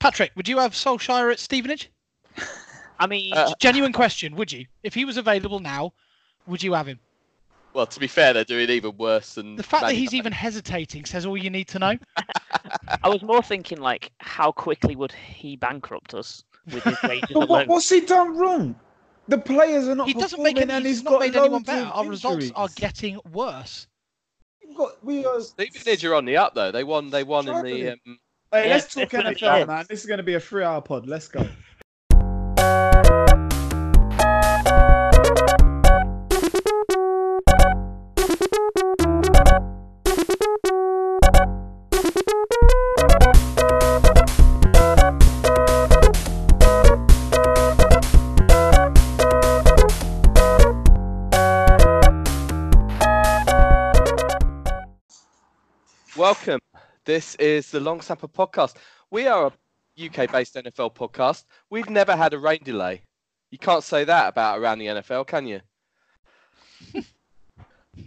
Patrick, would you have Solskjaer at Stevenage? I mean, Uh, Genuine question. Would you, if he was available now, would you have him? Well, to be fair, they're doing even worse than The fact that Man he's even hesitating says all you need to know. I was more thinking like, how quickly would he bankrupt us with his wages But what, alone? what's he done wrong? The players are not He doesn't make performing any. and He's he's not made anyone better. of Our results are getting worse. We've got, we are Stevenage are on the up though. They won. They won in the. Um, Hey, Yeah, let's talk it's gonna be NFL, man. This is going to be a three-hour pod. Let's go. This is the Long Snapper podcast. We are a UK-based NFL podcast. We've never had a rain delay. You can't say that about around the NFL, can you?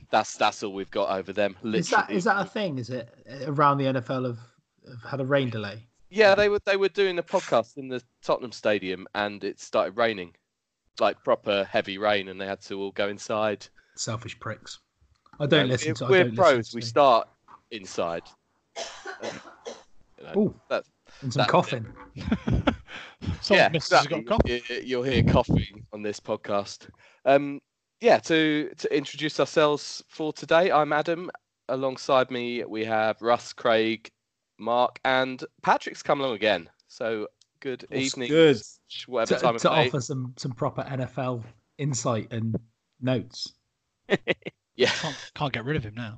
that's that's all we've got over them. Is that literally. is that a thing? Is it around the NFL have, have had a rain delay? Yeah, they were they were doing a podcast in the Tottenham Stadium, and it started raining, like proper heavy rain, and they had to all go inside. Selfish pricks. I don't Yeah, listen to. I We're don't pros. Listen We start inside. You know, Ooh. that- and some that- coughing. Some yeah, missus exactly. got cough. You- You'll hear coughing on this podcast. Um, yeah, to to introduce ourselves for today, I'm Adam. Alongside me, we have Russ, Craig, Mark, and Patrick's come along again. So good What's evening, good? whatever To, time of to offer some some proper NFL insight and notes. Yeah, Can't, can't get rid of him now.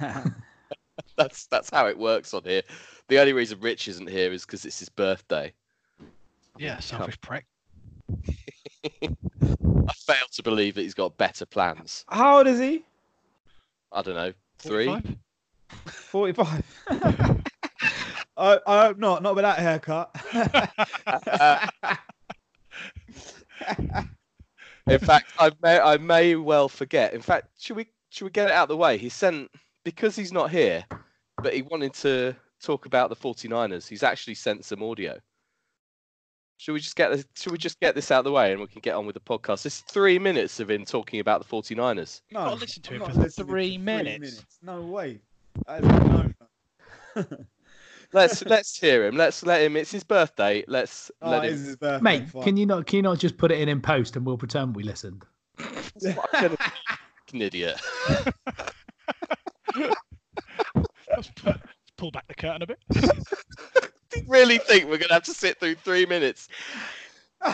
that's that's how it works on here. The only reason Rich isn't here is because it's his birthday. Yeah, selfish prick. I fail to believe that he's got better plans. How old is he? I don't know, three. 45? 45. I, I hope not. Not with that haircut. In fact, I may I may well forget. In fact, should we should we get it out of the way? He sent because he's not here, but he wanted to talk about the 49ers. He's actually sent some audio. Should we just get this should we just get this out of the way and we can get on with the podcast? It's three minutes of him talking about the 49ers. no, Gotta listen to I'm him not for listening three minutes. No way. No, no. Let's let's hear him. Let's let him it's his birthday. Let's Oh, let him his birthday. Mate, fine. can you not can you not just put it in in post and we'll pretend we listened? an idiot. Let's pu- pull back the curtain a bit. Do you really think we're gonna have to sit through three minutes?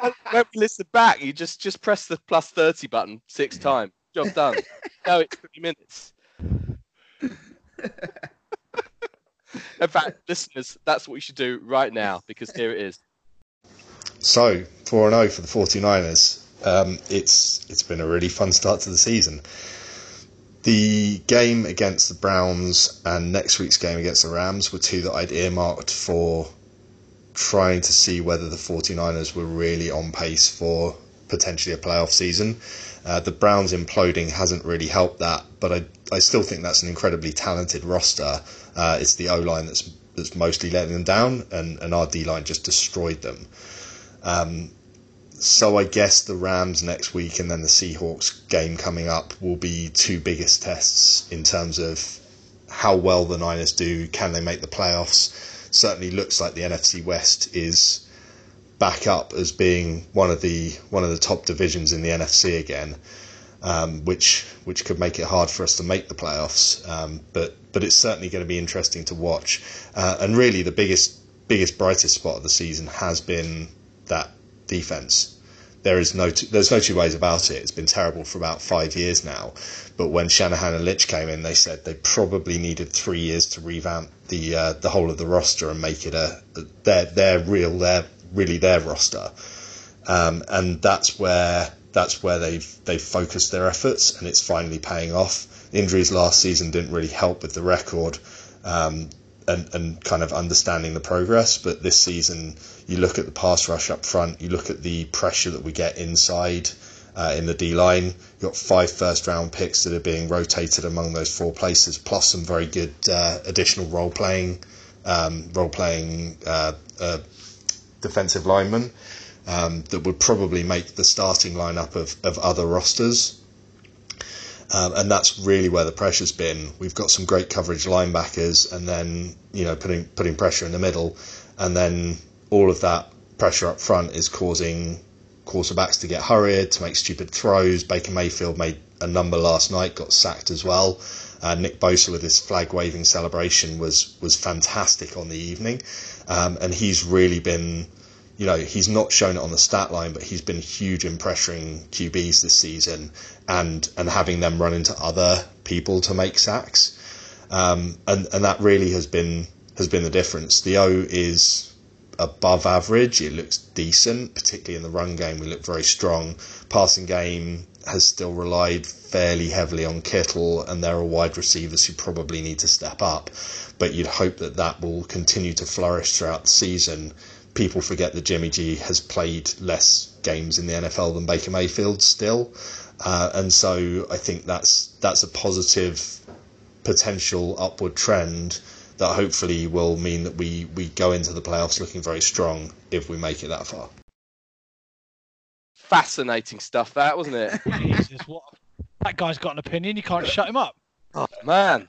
when we listen back, you just just press the plus thirty button six times. Job done. no, it's three minutes. In fact, listeners, that's what you should do right now because here it is. So, 4 0 for the 49ers. Um, it's it's been a really fun start to the season. The game against the Browns and next week's game against the Rams were two that I'd earmarked for trying to see whether the 49ers were really on pace for potentially a playoff season. Uh, the Browns imploding hasn't really helped that, but I, I still think that's an incredibly talented roster. Uh, it's the O line that's that's mostly letting them down, and, and our D line just destroyed them. Um, so I guess the Rams next week and then the Seahawks game coming up will be two biggest tests in terms of how well the Niners do. Can they make the playoffs? Certainly looks like the NFC West is back up as being one of the one of the top divisions in the NFC again, um, which which could make it hard for us to make the playoffs. Um, but but it's certainly going to be interesting to watch. Uh, and really, the biggest biggest brightest spot of the season has been that defense. There is no t- there's no two ways about it. It's been terrible for about five years now. But when Shanahan and Lynch came in, they said they probably needed three years to revamp the uh, the whole of the roster and make it a, a their their real their really their roster. Um, and that's where that's where they've they've focused their efforts, and it's finally paying off. Injuries last season didn't really help with the record. Um, and, and kind of understanding the progress. But this season, you look at the pass rush up front, you look at the pressure that we get inside uh, in the D line. You've got five first round picks that are being rotated among those four places, plus some very good uh, additional role playing um, role playing uh, uh, defensive lineman um, that would probably make the starting lineup of, of other rosters. Um, and that's really where the pressure's been. We've got some great coverage linebackers, and then you know putting putting pressure in the middle, and then all of that pressure up front is causing quarterbacks to get hurried, to make stupid throws. Baker Mayfield made a number last night, got sacked as well. Uh, Nick Bosa with his flag waving celebration was was fantastic on the evening, um, and he's really been, you know, he's not shown it on the stat line, but he's been huge in pressuring QBs this season and and having them run into other people to make sacks, um, and and that really has been has been the difference. The O is above average. It looks decent, particularly in the run game. We look very strong. Passing game has still relied fairly heavily on Kittle, and there are wide receivers who probably need to step up. But you'd hope that that will continue to flourish throughout the season. People forget that Jimmy G has played less games in the NFL than Baker Mayfield still, uh, and so I think that's that's a positive potential upward trend that hopefully will mean that we, we go into the playoffs looking very strong if we make it that far. Fascinating stuff, that wasn't it? Jesus, what? That guy's got an opinion. You can't shut him up. Oh man,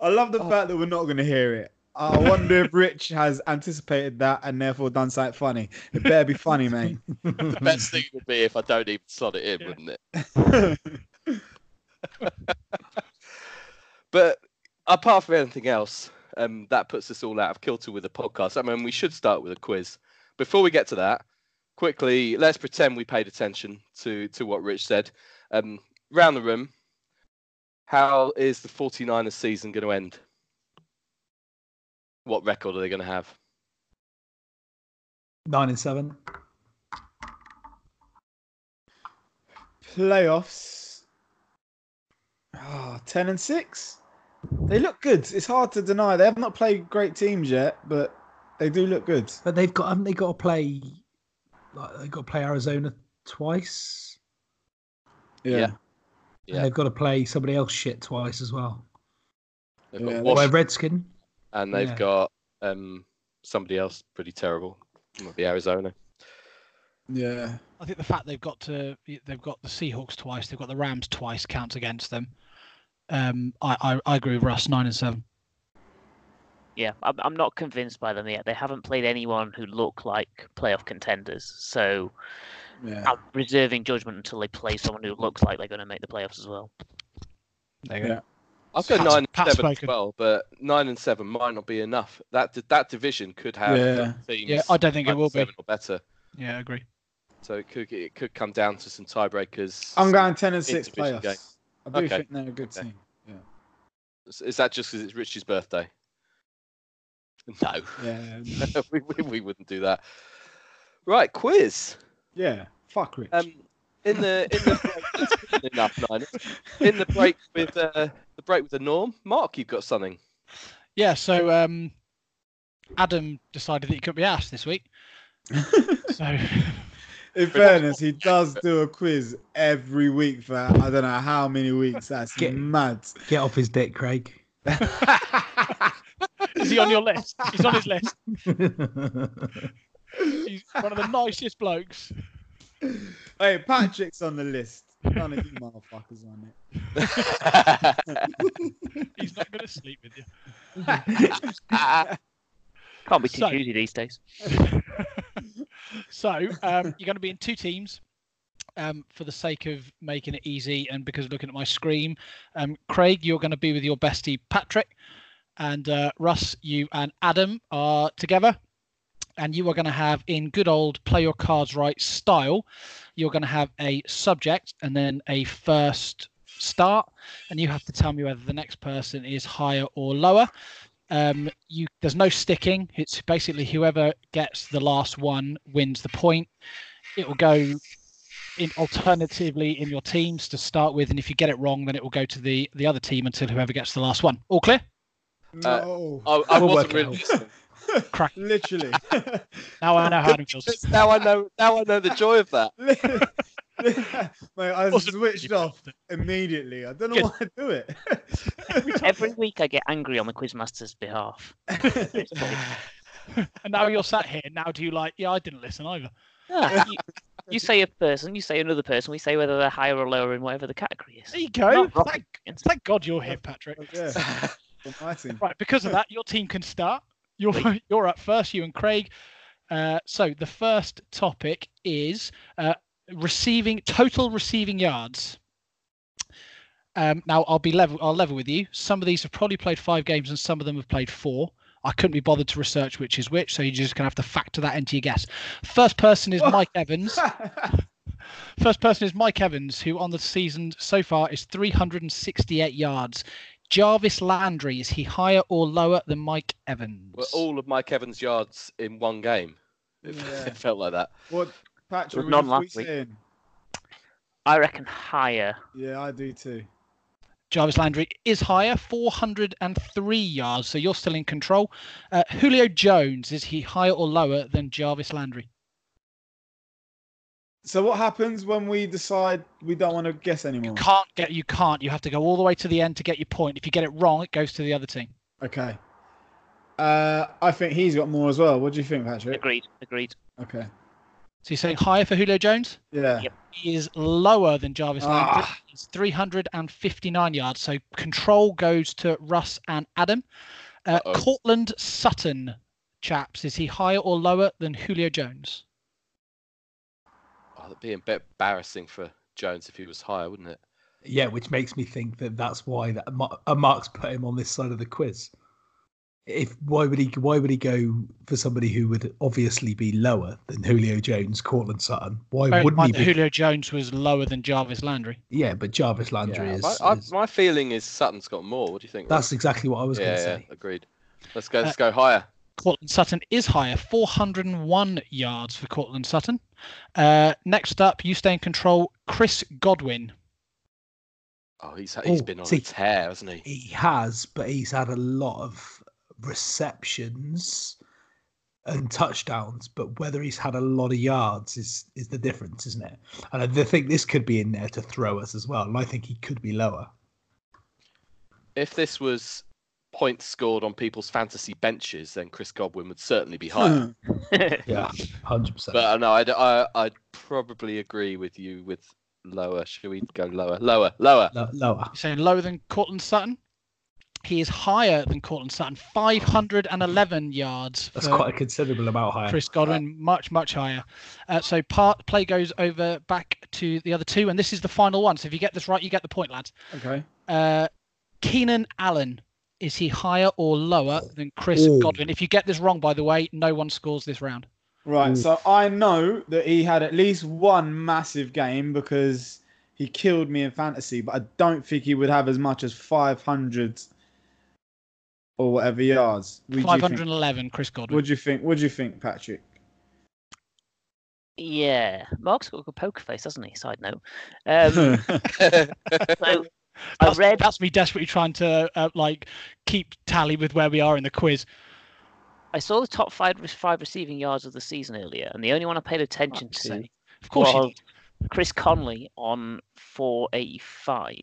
I love the fact that we're not going to hear it. I wonder if Rich has anticipated that and therefore done something funny. It better be funny, mate. the best thing would be if I don't even slot it in, wouldn't it? But apart from anything else, um, that puts us all out of kilter with the podcast. I mean, we should start with a quiz. Before we get to that, quickly, let's pretend we paid attention to, to what Rich said. Um, round the room, how is the 49ers season going to end? What record are they going to have? Nine and seven. Playoffs. Ah, 10 and 6. They look good. It's hard to deny. They have not played great teams yet, but they do look good. But they've got haven't they got to play like they've got to play Arizona twice. Yeah. Yeah. Yeah. they've got to play somebody else shit twice as well. They've Yeah, got they- Well, Washington Redskin. and they've yeah. got um, somebody else pretty terrible. Might be Arizona. Yeah. I think the fact they've got to they've got the Seahawks twice, they've got the Rams twice counts against them. Um, I, I, I agree with Russ, nine and seven. Yeah, I'm, I'm not convinced by them yet. They haven't played anyone who look like playoff contenders. So Yeah. I'm reserving judgment until they play someone who looks like they're going to make the playoffs as well. There you Yeah. go. I've got nine and Pat's seven as spoken. well, but nine and seven might not be enough. That that division could have Yeah. teams Yeah, I don't think it will be. seven or better. Yeah, I agree. So it could it could come down to some tiebreakers. I'm going 10 and 6 playoffs. game. I do Okay. think they're a good Okay. team. Yeah. Is that just because it's Richie's birthday? No, Yeah. we, we, we wouldn't do that. Right, quiz. Yeah. Fuck Rich. Um, in the in the break, enough, Niners. In the break with uh, the break with the norm, Mark, you've got something. Yeah, so um, Adam decided that he couldn't be asked this week. so In fairness, he does do a quiz every week for I don't know how many weeks. That's Get- mad. Get off his dick, Craig. is he on your list? He's on his list. He's one of the nicest blokes. Hey, Patrick's on the list. None of you motherfuckers on it. He's not going to sleep with you. Can't be too So- choosy these days. So um, you're going to be in two teams um, for the sake of making it easy and because looking at my screen. Um, Craig, you're going to be with your bestie Patrick, and uh, Russ, you and Adam are together. And you are going to have, in good old play your cards right style, you're going to have a subject and then a first start, and you have to tell me whether the next person is higher or lower. Um, you there's no sticking. It's basically whoever gets the last one wins the point. It will go in alternatively in your teams to start with, and if you get it wrong, then it will go to the the other team until whoever gets the last one. All clear? No. I, I We'll wasn't really out. listening. Crack. Literally. Now I know how it feels. now I know. Now I know the joy of that. Mate, I Wasn't switched really off immediately. I don't know Good. why I do it. Every week I get angry on the quizmaster's behalf. and now you're sat here. Now do you like? Yeah, I didn't listen either. You, you say a person, you say another person, we say whether they're higher or lower in whatever the category is. There you go. Not rocket Thank, thank God you're here, Patrick. yeah, for my team. Right, because of that, your team can start. You're Sweet. you're up first, you and Craig. Uh, so the first topic is uh, receiving total receiving yards. Um, now I'll be level. I'll level with you. Some of these have probably played five games, and some of them have played four. I couldn't be bothered to research which is which, so you're just gonna have to factor that into your guess. First person is Mike Evans. First person is Mike Evans, who on the season so far is 368 yards. Jarvis Landry, is he higher or lower than Mike Evans? Were all of Mike Evans' yards in one game? It, Yeah. it felt like that. what, Patrick? Was none last week. saying? I reckon higher. Yeah, I do too. Jarvis Landry is higher, 403 yards, so you're still in control. Uh, Julio Jones, is he higher or lower than Jarvis Landry? So what happens when we decide we don't want to guess anymore? You can't get, you can't. You have to go all the way to the end to get your point. If you get it wrong, it goes to the other team. Okay. Uh, I think he's got more as well. What do you think, Patrick? Agreed. Agreed. Okay. So you're saying higher for Julio Jones? Yeah. Yep. He is lower than Jarvis Landry. Ah. It's 359 yards. So control goes to Russ and Adam. Uh, Uh-oh. Courtland Sutton, chaps, is he higher or lower than Julio Jones? Oh, that'd be a bit embarrassing for Jones if he was higher, wouldn't it? Yeah, which makes me think that that's why that Mar- uh, Mark's put him on this side of the quiz. If why would he why would he go for somebody who would obviously be lower than Julio Jones, Courtland Sutton? Why Bear wouldn't he be? Julio Jones was lower than Jarvis Landry. Yeah, but Jarvis Landry Yeah, is, My, I, is- my feeling is Sutton's got more. What do you think? that's exactly what I was yeah, going to yeah, say. agreed. Let's go. Let's go higher. Courtland Sutton is higher, 401 yards for Courtland Sutton. Uh, next up, you stay in control, Chris Godwin. Oh, he's he's Oh, been on see- a tear, hasn't he? He has, but he's had a lot of receptions and touchdowns. But whether he's had a lot of yards is is the difference, isn't it? And I think this could be in there to throw us as well. And I think he could be lower. If this was points scored on people's fantasy benches, then Chris Godwin would certainly be higher. Yeah, hundred percent. but uh, no, I'd, I, I'd probably agree with you with lower. Should we go lower? Lower, lower. Lower. You're saying lower than Courtland Sutton? He is higher than Courtland Sutton, 511 yards. That's quite a considerable amount higher. Chris Godwin, much, much higher. Uh, so part play goes over back to the other two, and this is the final one. So if you get this right, you get the point, lads. Okay. Uh, Keenan Allen, is he higher or lower than Chris Ooh. Godwin? If you get this wrong, by the way, no one scores this round. Right. Ooh. So I know that he had at least one massive game because he killed me in fantasy, but I don't think he would have as much as 500 or whatever yards. Would you think? 511, Chris Godwin. What do you think? What do you think, Patrick? yeah. Mark's got a good poker face, doesn't he? Side note. Um, so I That's, read that's me desperately trying to uh, like keep tally with where we are in the quiz. I saw the top five five receiving yards of the season earlier, and the only one I paid attention Fuck's to. Of course, was. Chris Conley on 485.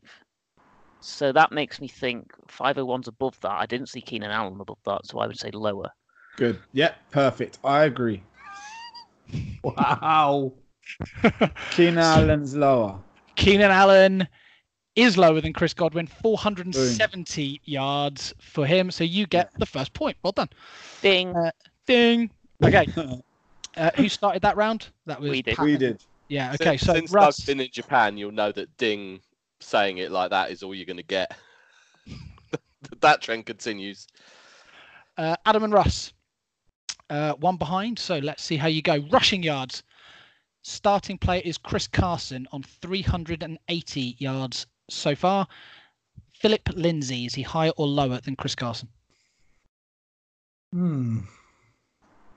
So that makes me think 501's above that. I didn't see Keenan Allen above that, so I would say lower. Good. Yep. Perfect. I agree. Wow. Keenan Allen's lower. Keenan Allen is lower than Chris Godwin, 470 yards for him. So you get the first point. Well done. Ding. Ding. Okay. Uh, who started that round? That was We did. Pat. we did. Yeah. Okay. Since, So since Russ, Doug's been in Japan, you'll know that Ding saying it like that is all you're going to get. that trend continues. uh, Adam and Russ, uh, one behind. So let's see how you go. Rushing yards. Starting player is Chris Carson on 380 yards so far. Philip Lindsay, is he higher or lower than Chris Carson? Hmm.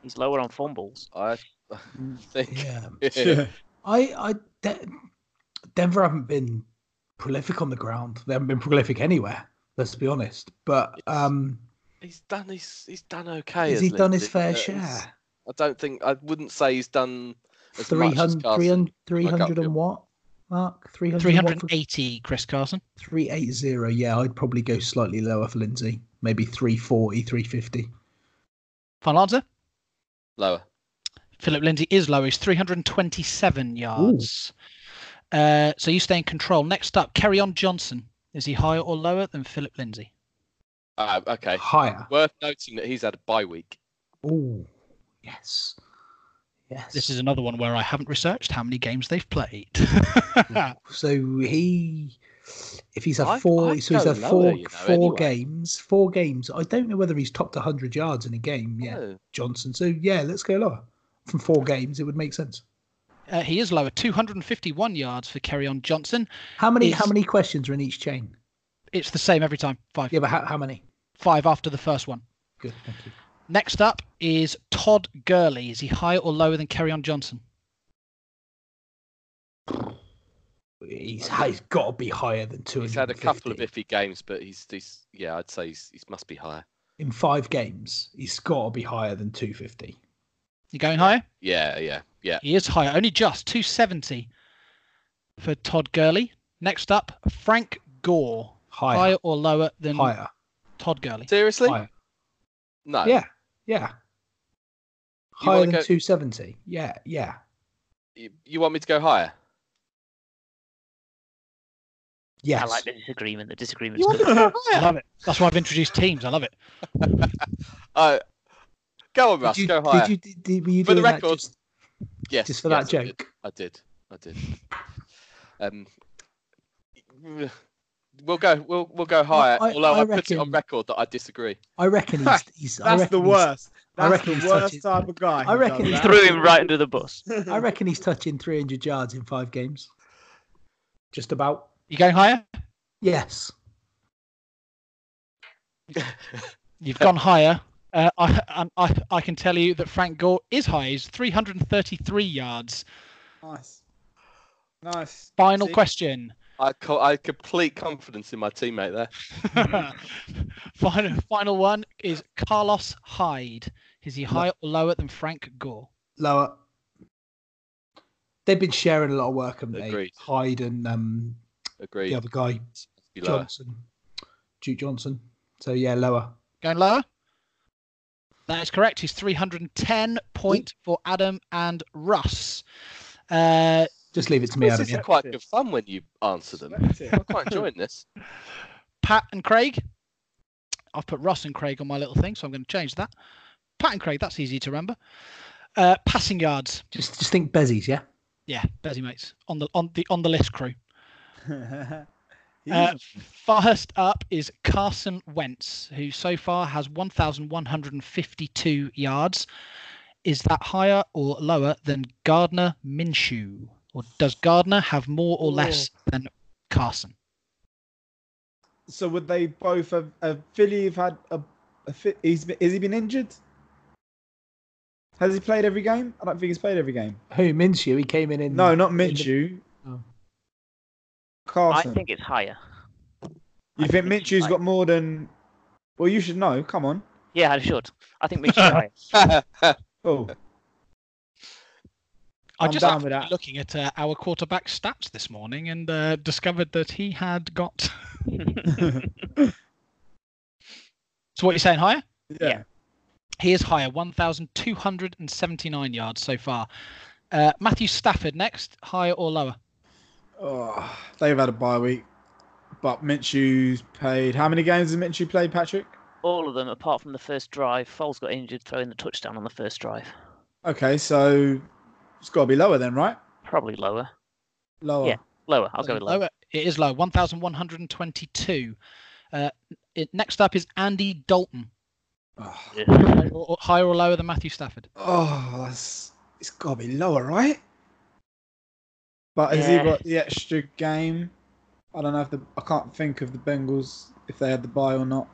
He's lower on fumbles. I think. Yeah. I, I, De- Denver haven't been prolific on the ground. They haven't been prolific anywhere. Let's be honest. But um, he's done his he's done okay. has he hasn't done his fair he's- share? I don't think I wouldn't say he's done as much as 300, 300, 300 and what? mark? 300 380, Chris Carson. 380. Yeah, I'd probably go slightly lower for Lindsay. Maybe 340, 350. Final answer? Lower. Philip Lindsay is low. He's 327 yards. Uh, so you stay in control. Next up, Kerryon Johnson. Is he higher or lower than Philip Lindsay? Uh, okay. Higher. Worth noting that he's had a bye week. Oh, yes. Yes. This is another one where I haven't researched how many games they've played. So he, if he's had four, I'd so he's go had lower, four, you know, four anyway. games, four games. I don't know whether he's topped 100 yards in a game yet, Oh. Johnson. So yeah, let's go lower. From four games, it would make sense. Uh, he is lower, 251 yards for Kerryon Johnson. How many? Is- How many questions are in each chain? It's the same every time. Five. Yeah, but how, how many? Five after the first one. Good, thank you. Next up is Todd Gurley. Is he higher or lower than Kerryon Johnson? He's, he's got to be higher than two. He's had a couple of iffy games, but he's, he's yeah, I'd say he's, he must be higher. in five games. He's got to be higher than 250. You going higher? Yeah, yeah, yeah. He is higher, only just 270 for Todd Gurley. Next up, Frank Gore. Higher, Higher or lower than higher, Todd Gurley? Seriously? higher. No. Yeah, yeah. You Higher than go- 270. Yeah, yeah. You, you want me to go higher? Yes. I like the disagreement. The disagreement. You good. me to go I love it. That's why I've introduced teams. I love it. Uh, go on, Russ. did you, go higher. Did you, did, did- were you For the doing that record, just, yes, just for yes, that I did. joke? I did. I did. Um, we'll go. We'll we'll go higher. I- although I I, put it on record that I disagree. I reckon he's. he's I That's reckon the he's- worst. I That's reckon the worst touching- type of guy. I reckon does he's. Threw him right under the bus. I reckon he's touching 300 yards in five games. Just about. You going higher? Yes. You've gone higher. Uh, I, I, I can tell you that Frank Gore is high. He's 333 yards. Nice. Nice. Final See? question. I co- I had complete confidence in my teammate there. final, final one is Carlos Hyde. Is he higher or lower than Frank Gore? Lower. They've been sharing a lot of work, haven't they? Agreed. Hyde and um, Agreed. the other guy, Be. Johnson. Duke Johnson. So, yeah, lower. Going lower? That is correct. He's 310 point for Adam and Russ. Uh, Just leave it to me, This is Yeah. quite good fun when you answer them. I'm quite enjoying this. Pat and Craig. I've put Russ and Craig on my little thing, so I'm going to change that. Pat and Craig, that's easy to remember. Uh, passing yards. Just, just think Bezies, yeah? Yeah, Bezzy mates on the on the on the list crew. He's Uh, first up is Carson Wentz, who so far has 1,152 yards. Is that higher or lower than Gardner Minshew? Or does Gardner have more or less than Carson? so would they both have, have Philly have had a, a fit? He's been, has he been injured? Has he played every game? I don't think he's played every game. Who, Minshew? He came in in. No, not in the- Minshew. Oh. I think it's higher. you I think think Minshew's Minshew's got more than? Well, you should know. Come on. Yeah, I should. I think Minshew higher. Oh, I I'm just down happened with that. looking at uh, our quarterback stats this morning and uh, discovered that he had got. so what you're saying higher? yeah. He is higher, 1,279 yards so far. Uh, Matthew Stafford next, higher or lower? Oh, they've had a bye week, but Minshew's played. How many games has Minshew played, Patrick? All of them, apart from the first drive. Foles got injured throwing the touchdown on the first drive. Okay, so it's got to be lower then, right? Probably lower. Lower. Yeah. Lower. I'll go with lower. It is low, 1,122. Uh, it, next up is Andy Dalton. Oh, Yeah. Higher or, higher or lower than Matthew Stafford? oh, that's it's got to be lower, right? But has he got the extra game? I don't know if the I can't think of the Bengals if they had the bye or not.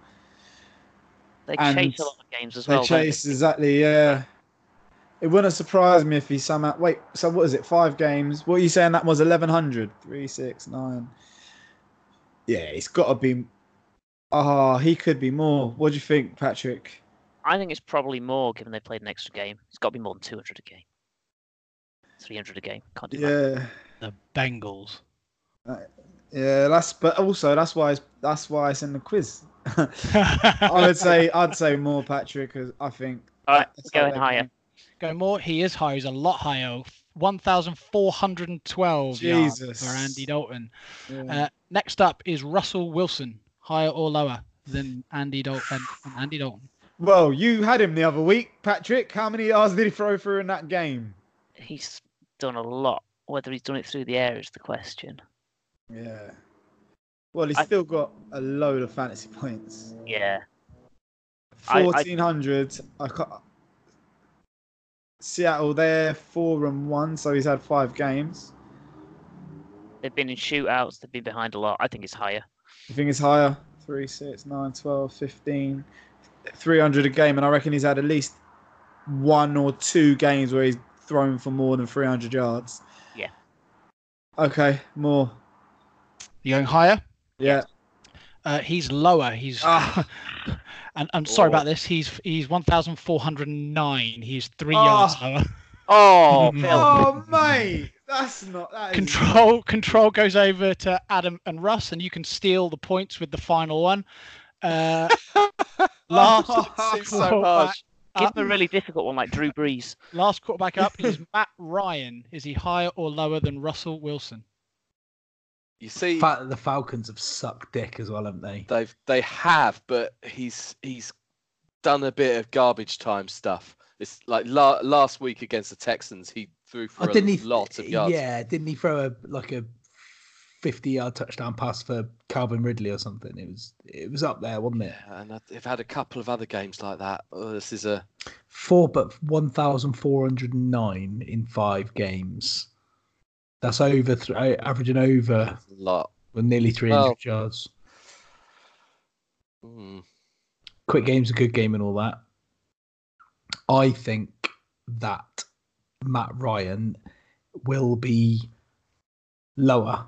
They And chase a lot of games as They well. don't chase exactly, yeah. It wouldn't surprise me if he somehow wait. So what is it? Five games. What are you saying? That was eleven hundred. Three, six, nine. Yeah, it's got to be. Ah, he could be more. What do you think, Patrick? I think it's probably more given they played an extra game. It's got to be more than 200 a game. 300 a game. Can't do that. Yeah, The Bengals. Yeah, that's but also that's why it's, that's why it's in the quiz. I would say I'd say more Patrick because I think All right, that's we're how going higher. going. Go more. He is higher. He's a lot higher. 1,412 yards Jesus. for Andy Dalton. Yeah. Uh, next up is Russell Wilson. Higher or lower than Andy Dalton? And Andy Dalton. well, you had him the other week, Patrick. How many yards did he throw through in that game? He's done a lot. Whether he's done it through the air is the question. Yeah. Well, he's I- still got a load of fantasy points. Yeah. I- I- Fourteen hundred. I, ca Seattle, they're four and one, so he's had five games. They've been in shootouts. They've been behind a lot. I think it's higher. You think it's higher? 3, 6, 9, 12, 15, 300 a game. And I reckon he's had at least one or two games where he's thrown for more than 300 yards. Yeah. Okay, more. You going higher? Yeah. Uh, he's lower. He's Ah. and I'm sorry Oh. about this. He's he's 1,409. He's three Ah. yards lower. Oh, Mm. Oh, mate. That's not. That is Control control goes over to Adam and Russ, and you can steal the points with the final one. Uh, last Seems so harsh. Give up, him a really difficult one like Drew Brees. last quarterback up is Matt Ryan. Is he higher or lower than Russell Wilson? You see, Fa- the Falcons have sucked dick as well, haven't they? they've they have, but he's he's done a bit of garbage time stuff. It's like la- last week against the Texans, he threw for Oh, a didn't he? lot of yards. Yeah, didn't he throw a like a fifty-yard touchdown pass for Calvin Ridley or something? It was it was up there, wasn't it? Yeah, and they've had a couple of other games like that. Oh, this is a Four, but one thousand four hundred and nine in five games. That's over, th- averaging over a lot. well, nearly three hundred Well- yards. Mm. Quick game's a good game and all that. I think that Matt Ryan will be lower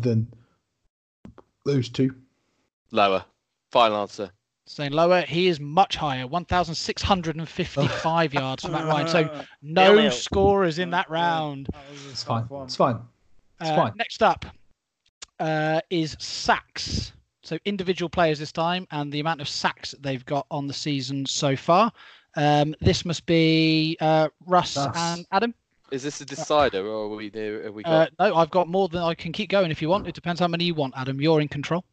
than those two. Lower. Final answer. Saying lower, he is much higher, 1,655 yards from that Ryan. So no Nil-nil. scorers in that round. It's fine. It's fine. It's Uh, fine. Next up uh, is sacks. So individual players this time, and the amount of sacks they've got on the season so far. Um, this must be uh, Russ Russ. and Adam. Is this a decider, or are we near? Have we Uh, no, I've got more than I can keep going if you want. It depends how many you want, Adam. You're in control.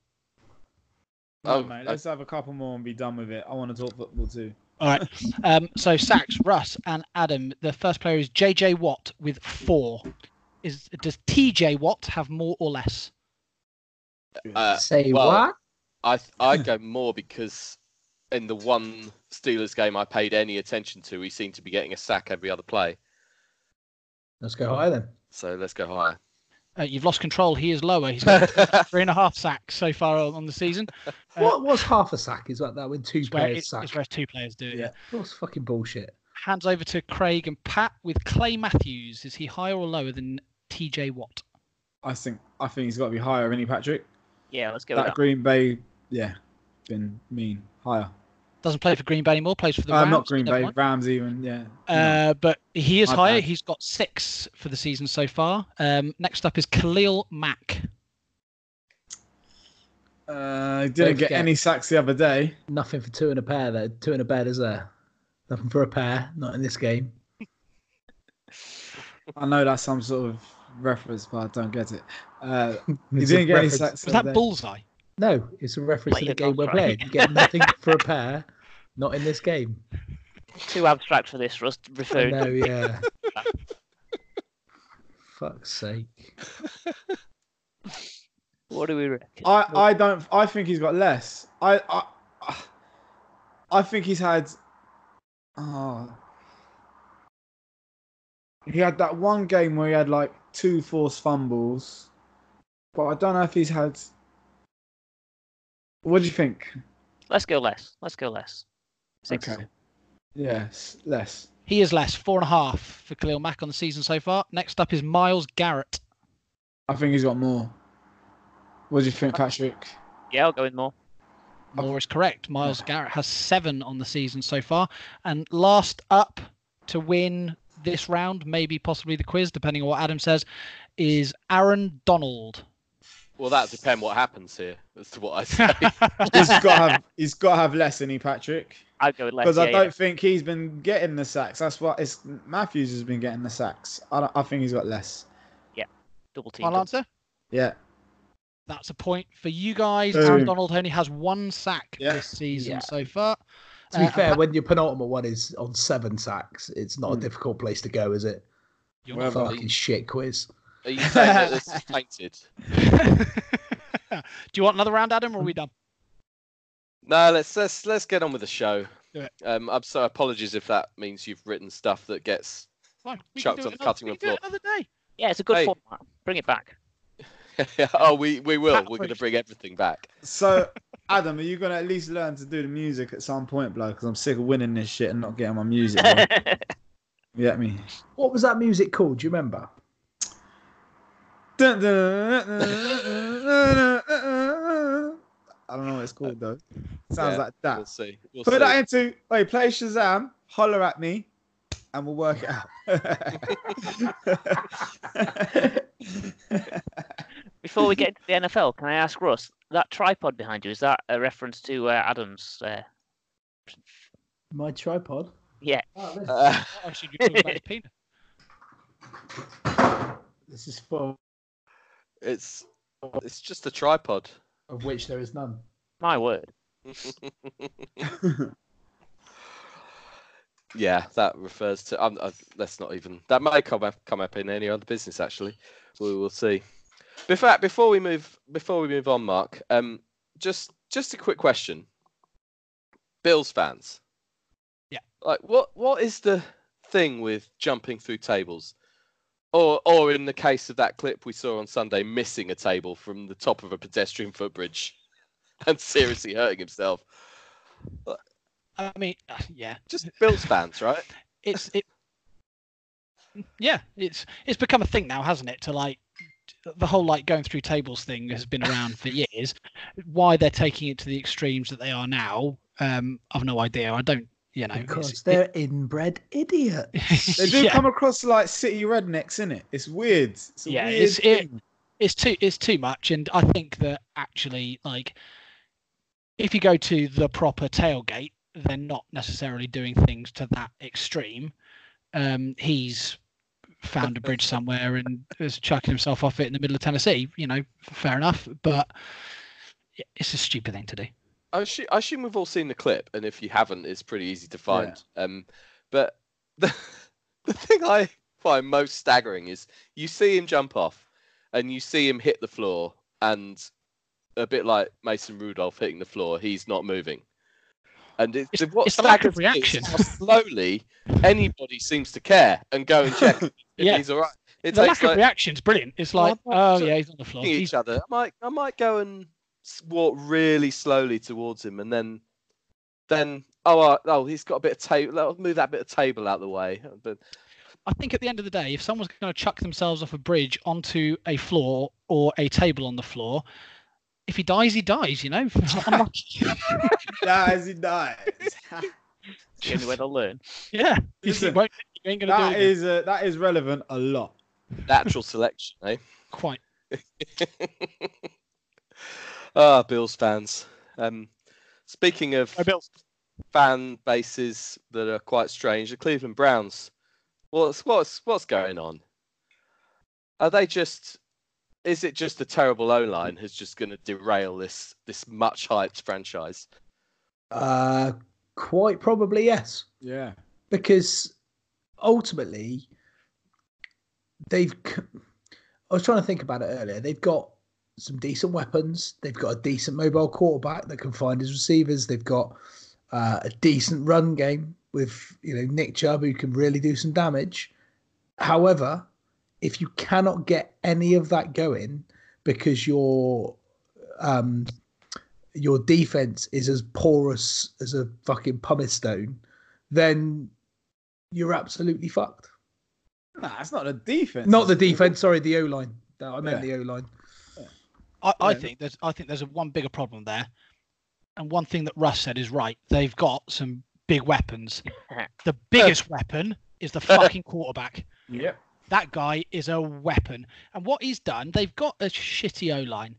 No, Oh, mate. uh, Let's have a couple more and be done with it. I want to talk football too. All right. Um, so sacks, Russ and Adam. The first player is JJ Watt with four. Is does TJ Watt have more or less? Uh, Say well, what? I I go more because in the one Steelers game I paid any attention to, he seemed to be getting a sack every other play. Let's go higher then. So let's go higher. Uh, you've lost control. He is lower. He's got three and a half sacks so far on on the season. Uh, what was half a sack? Is that that when two It's where, players it's, sack? it's where two players do it. Yeah. What's fucking bullshit? Hands over to Craig and Pat with Clay Matthews. Is he higher or lower than TJ Watt? I think I think he's got to be higher, isn't he, Patrick? Yeah, let's go That that. Green Bay, yeah, been mean higher. Doesn't play for Green Bay anymore. Plays for the Uh, Rams. not Green Bay, mind. Rams even. Yeah. Uh, but he is My higher. bad. He's got six for the season so far. Um, next up is Khalil Mack. Uh, he Don't didn't get forget- any sacks the other day. Nothing for two in a pair there. Two in a bed, is there? Nothing for a pair. Not in this game. I know that's some sort of reference, but I don't get it. Uh, he It's didn't get any sacks. Was that day. bullseye? No, it's a reference Play to the game we're cards playing. You get nothing for a pair. Not in this game. Too abstract for this, Russ. Referring No, yeah. Fuck's sake. what do we reckon? I, I don't. I think he's got less. I, I, I think he's had. Oh, he had that one game where he had like two forced fumbles, but I don't know if he's had. What do you think? Let's go less. Let's go less. Six. Okay. Yes, less. He is less, four and a half for Khalil Mack on the season so far. Next up is Myles Garrett. I think he's got more. What do you think, Patrick? Yeah, I'll go in more. More is correct. Myles Garrett has seven on the season so far. And last up to win this round, maybe possibly the quiz, depending on what Adam says, is Aaron Donald. Well, that depend what happens here. As to what I say. he's got to have he's got to have less than he Patrick I'd go with less. because I don't yeah. think he's been getting the sacks. That's what it's Matthews has been getting the sacks. I I think he's got less. Yeah, double team. Final answer. Yeah. That's a point for you guys. Boom. Aaron Donald only has one sack Yeah. this season Yeah. so far. To be Uh, fair, Pat- when your penultimate one is on seven sacks, it's not Hmm. a difficult place to go, is it? You're Well, Fucking shit quiz. Are you saying that this is tainted? Do you want another round, Adam, or are we done? No, let's let's let's get on with the show. Do. Um, I'm sorry. Apologies if that means you've written stuff that gets. Fine. We Chucked on the another, cutting room can do it floor. another day. Yeah, it's a good Hey. format. Bring it back. oh, we we will. Pat We're going to bring everything back. So, Adam, are you gonna at least learn to do the music at some point, bloke? Because I'm sick of winning this shit and not getting my music. Bro. you get me? What was that music called? Do you remember? Dun, dun, dun, dun, dun, dun. I don't know what it's called though. Sounds Yeah, like that. We'll see. We'll Put see. that into wait, play Shazam, holler at me, and we'll work it out. Before we get into the NFL, can I ask Russ that tripod behind you is that a reference to uh, Adam's? Uh, My tripod. yeah, Uh, I should be talking about his penis. This is for it's it's just a tripod. of which there is none. my word. yeah, that refers to. Um, uh, let's not even. That may come up, come up in any other business. Actually, we will see. Before before we move before we move on, Mark. Um, just just a quick question. Bills fans. Yeah. Like, what what is the thing with jumping through tables? Or, or in the case of that clip we saw on Sunday, missing a table from the top of a pedestrian footbridge and seriously hurting himself. I mean, uh, yeah, Just Bills fans, right? it's it. Yeah, it's it's become a thing now, hasn't it? To like the whole like going through tables thing has been around for years. Why they're taking it to the extremes that they are now, um, I've no idea. I don't, you know, Because it's- they're inbred idiots. they do yeah. come across like city rednecks, innit? It's weird. It's a Yeah, weird it's- it- it's too it's too much and i think that actually like if you go to the proper tailgate they're not necessarily doing things to that extreme um he's found a bridge somewhere and is chucking himself off it in the middle of tennessee you know fair enough but it's a stupid thing to do I assume, I assume we've all seen the clip, and if you haven't, it's pretty easy to find. Um, but the the thing I find most staggering is you see him jump off, and you see him hit the floor, and a bit like Mason Rudolph hitting the floor, he's not moving. And it's, It's- what it's the lack of staggers me is reaction. how slowly anybody seems to care and go and check if Yeah. he's all right. It the lack of like, reaction is brilliant it's like I'm oh yeah he's on the floor He's- each other. I might, I might go and walk really slowly towards him, and then, then, oh, uh, oh, he's got a bit of table. Let's move that bit of table out of the way. But I think at the end of the day, if someone's going to chuck themselves off a bridge onto a floor or a table on the floor, if he dies, he dies. You know, Unlucky. Dies, he dies. It's the only way they'll learn. yeah, you, Listen, won't, you ain't going to do that it. is uh, that is relevant a lot. natural selection, eh? quite. Ah, Bills fans. Um, speaking of Bills. fan bases that are quite strange, the Cleveland Browns. What's what's what's going on? Are they just? Is it just the terrible O line who's just going to derail this this much hyped franchise? Uh, quite probably yes, Yeah. because ultimately they've. I was trying to think about it earlier. They've got some decent weapons. They've got a decent mobile quarterback that can find his receivers. They've got uh, a decent run game with you know Nick Chubb who can really do some damage. However, if you cannot get any of that going because your um, your defense is as porous as a fucking pumice stone, then you're absolutely fucked. Nah, it's not the defense. Not the defense, sorry, the O line. No, I meant Yeah. the O line. I, I think there's I think there's a one bigger problem there, and one thing that Russ said is right. They've got some big weapons. The biggest weapon is the fucking quarterback. Yep. That guy is a weapon. And what he's done, they've got a shitty O line.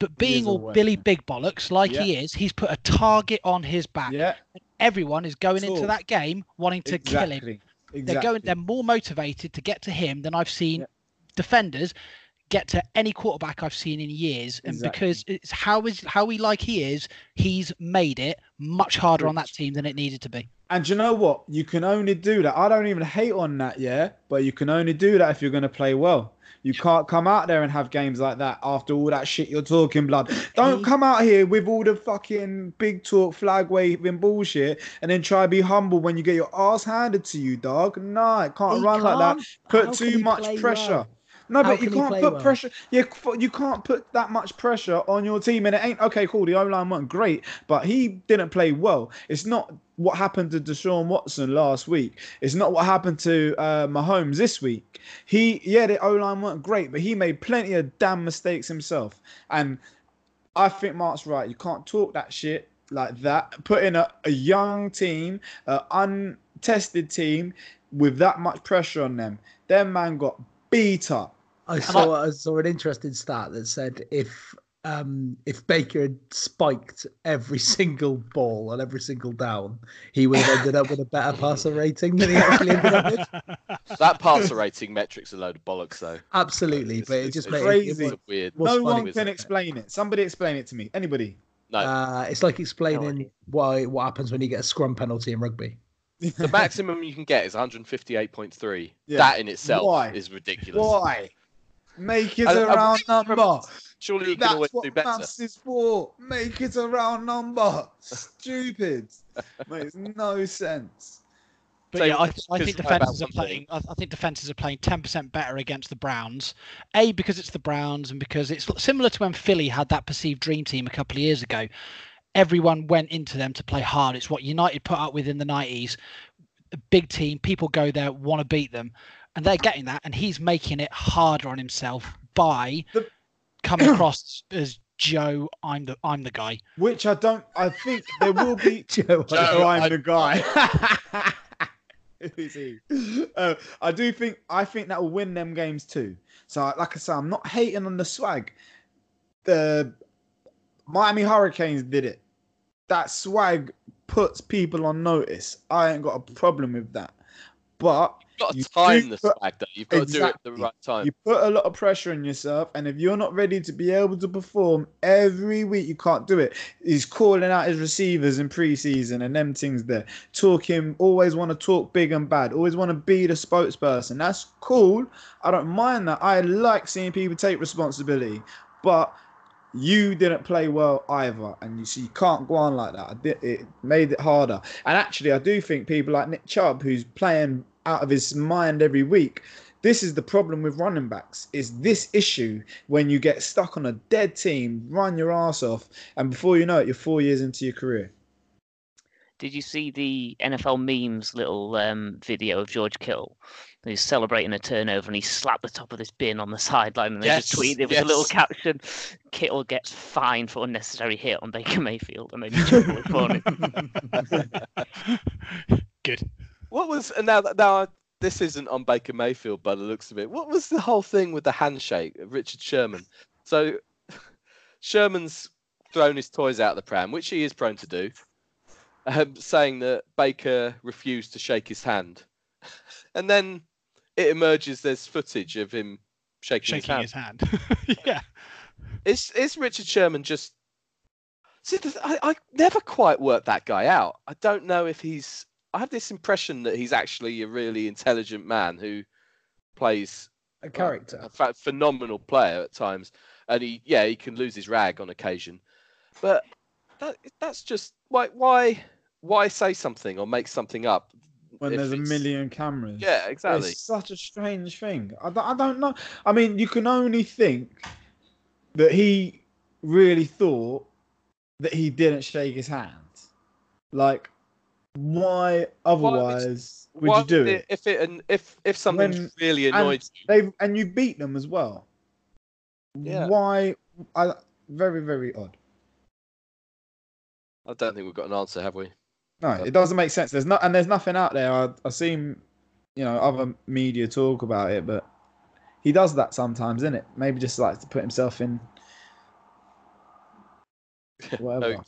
But being all weapon. Billy Big Bollocks like he is, he's put a target on his back. Yeah, Everyone is going into that game wanting to kill him. exactly. They're going. They're more motivated to get to him than I've seen Yeah. defenders get to any quarterback I've seen in years. And Exactly. because it's how is how he like he is, he's made it much harder on that team than it needed to be. And you know what? You can only do that. I don't even hate on that, yeah. But you can only do that if you're going to play well. You can't come out there and have games like that after all that shit you're talking, blood. Don't come out here with all the fucking big talk, flag waving bullshit, and then try to be humble when you get your ass handed to you, dog. No, it can't He run like that. Put How too much pressure. well? No, How but you can can't put well? pressure. Yeah, you can't put that much pressure on your team, and it ain't okay. Cool, the O line weren't great, but he didn't play well. It's not what happened to Deshaun Watson last week. It's not what happened to uh, Mahomes this week. He, yeah, the O line weren't great, but he made plenty of damn mistakes himself. And I think Mark's right. You can't talk that shit like that. Putting a, a young team, an untested team with that much pressure on them. their man got beat up. I saw I saw an interesting stat that said if um if Baker had spiked every single ball on every single down, he would have ended up with a better passer rating than he actually ended up with. That passer rating metric's a load of bollocks, though. Absolutely, It's- but it it's- just it's made crazy. it, It's weird. What's no funny one can that- explain it. Somebody explain it to me. Anybody? No, uh, it's like explaining idea. why what happens when you get a scrum penalty in rugby. the maximum you can get is 158.3. Yeah. That in itself Why? is ridiculous. Why? Make it I- a I- round number. Surely you can always what do better. maths is for. Make it a round number. Stupid. Makes no sense. But So yeah, I, it's I 'cause think you know defenses are playing. I, I think defenses are playing ten percent better against the Browns. A because it's the Browns, and because it's similar to when Philly had that perceived dream team a couple of years ago. Everyone went into them to play hard. It's what United put up with in the nineties. A big team, people go there, want to beat them, and they're getting that. And he's making it harder on himself by The- coming across as Joe. I'm the I'm the guy. Which I don't. I think there will be. Joe, Joe, I'm I- the guy. Who is he? Uh, I do think I think that will win them games too. So, like I say, I'm not hating on the swag. The Miami Hurricanes did it. That swag puts people on notice. I ain't got a problem with that. But You've got to You time the put- though. You've got to do it at the right time. you put a lot of pressure on yourself, and if you're not ready to be able to perform every week, you can't do it. He's calling out his receivers in preseason and them things there. Talking, always want to talk big and bad, always want to be the spokesperson. That's cool. I don't mind that. I like seeing people take responsibility, but you didn't play well either, and you see, you can't go on like that. It made it harder. And actually, I do think people like Nick Chubb, who's playing out of his mind every week, this is the problem with running backs is this issue when you get stuck on a dead team run your ass off and before you know it you're four years into your career Did you see the NFL memes little um, video of George Kittle? He's celebrating a turnover and he slapped the top of this bin on the sideline and they just tweeted it with a little caption Kittle gets fined for unnecessary hit on Baker Mayfield and then he chuckled for it. Good. What was and now now this isn't on Baker Mayfield by the looks of it. What was the whole thing with the handshake of Richard Sherman? So Sherman's thrown his toys out of the pram, which he is prone to do, um, saying that Baker refused to shake his hand, and then it emerges there's footage of him shaking, Shaking his hand. his hand. yeah. Is is Richard Sherman just? See, I, I never quite worked that guy out. I don't know if he's. I have this impression that he's actually a really intelligent man who plays a character. a fa- phenomenal player at times, and he yeah he can lose his rag on occasion, but that that's just why why why say something or make something up when there's a million cameras? Yeah, exactly. it's such a strange thing. I don't, I don't know. I mean you can only think that he really thought that he didn't shake his hand. Like why otherwise would Why you do would it if it and if if something When- really and annoyed you? They and you beat them as well. Yeah. Why? I very very odd. I don't think we've got an answer, have we? No, uh, it doesn't make sense. There's not and there's nothing out there. I I seen, you know, other media talk about it, but he does that sometimes, isn't it? Maybe just likes to put himself in whatever.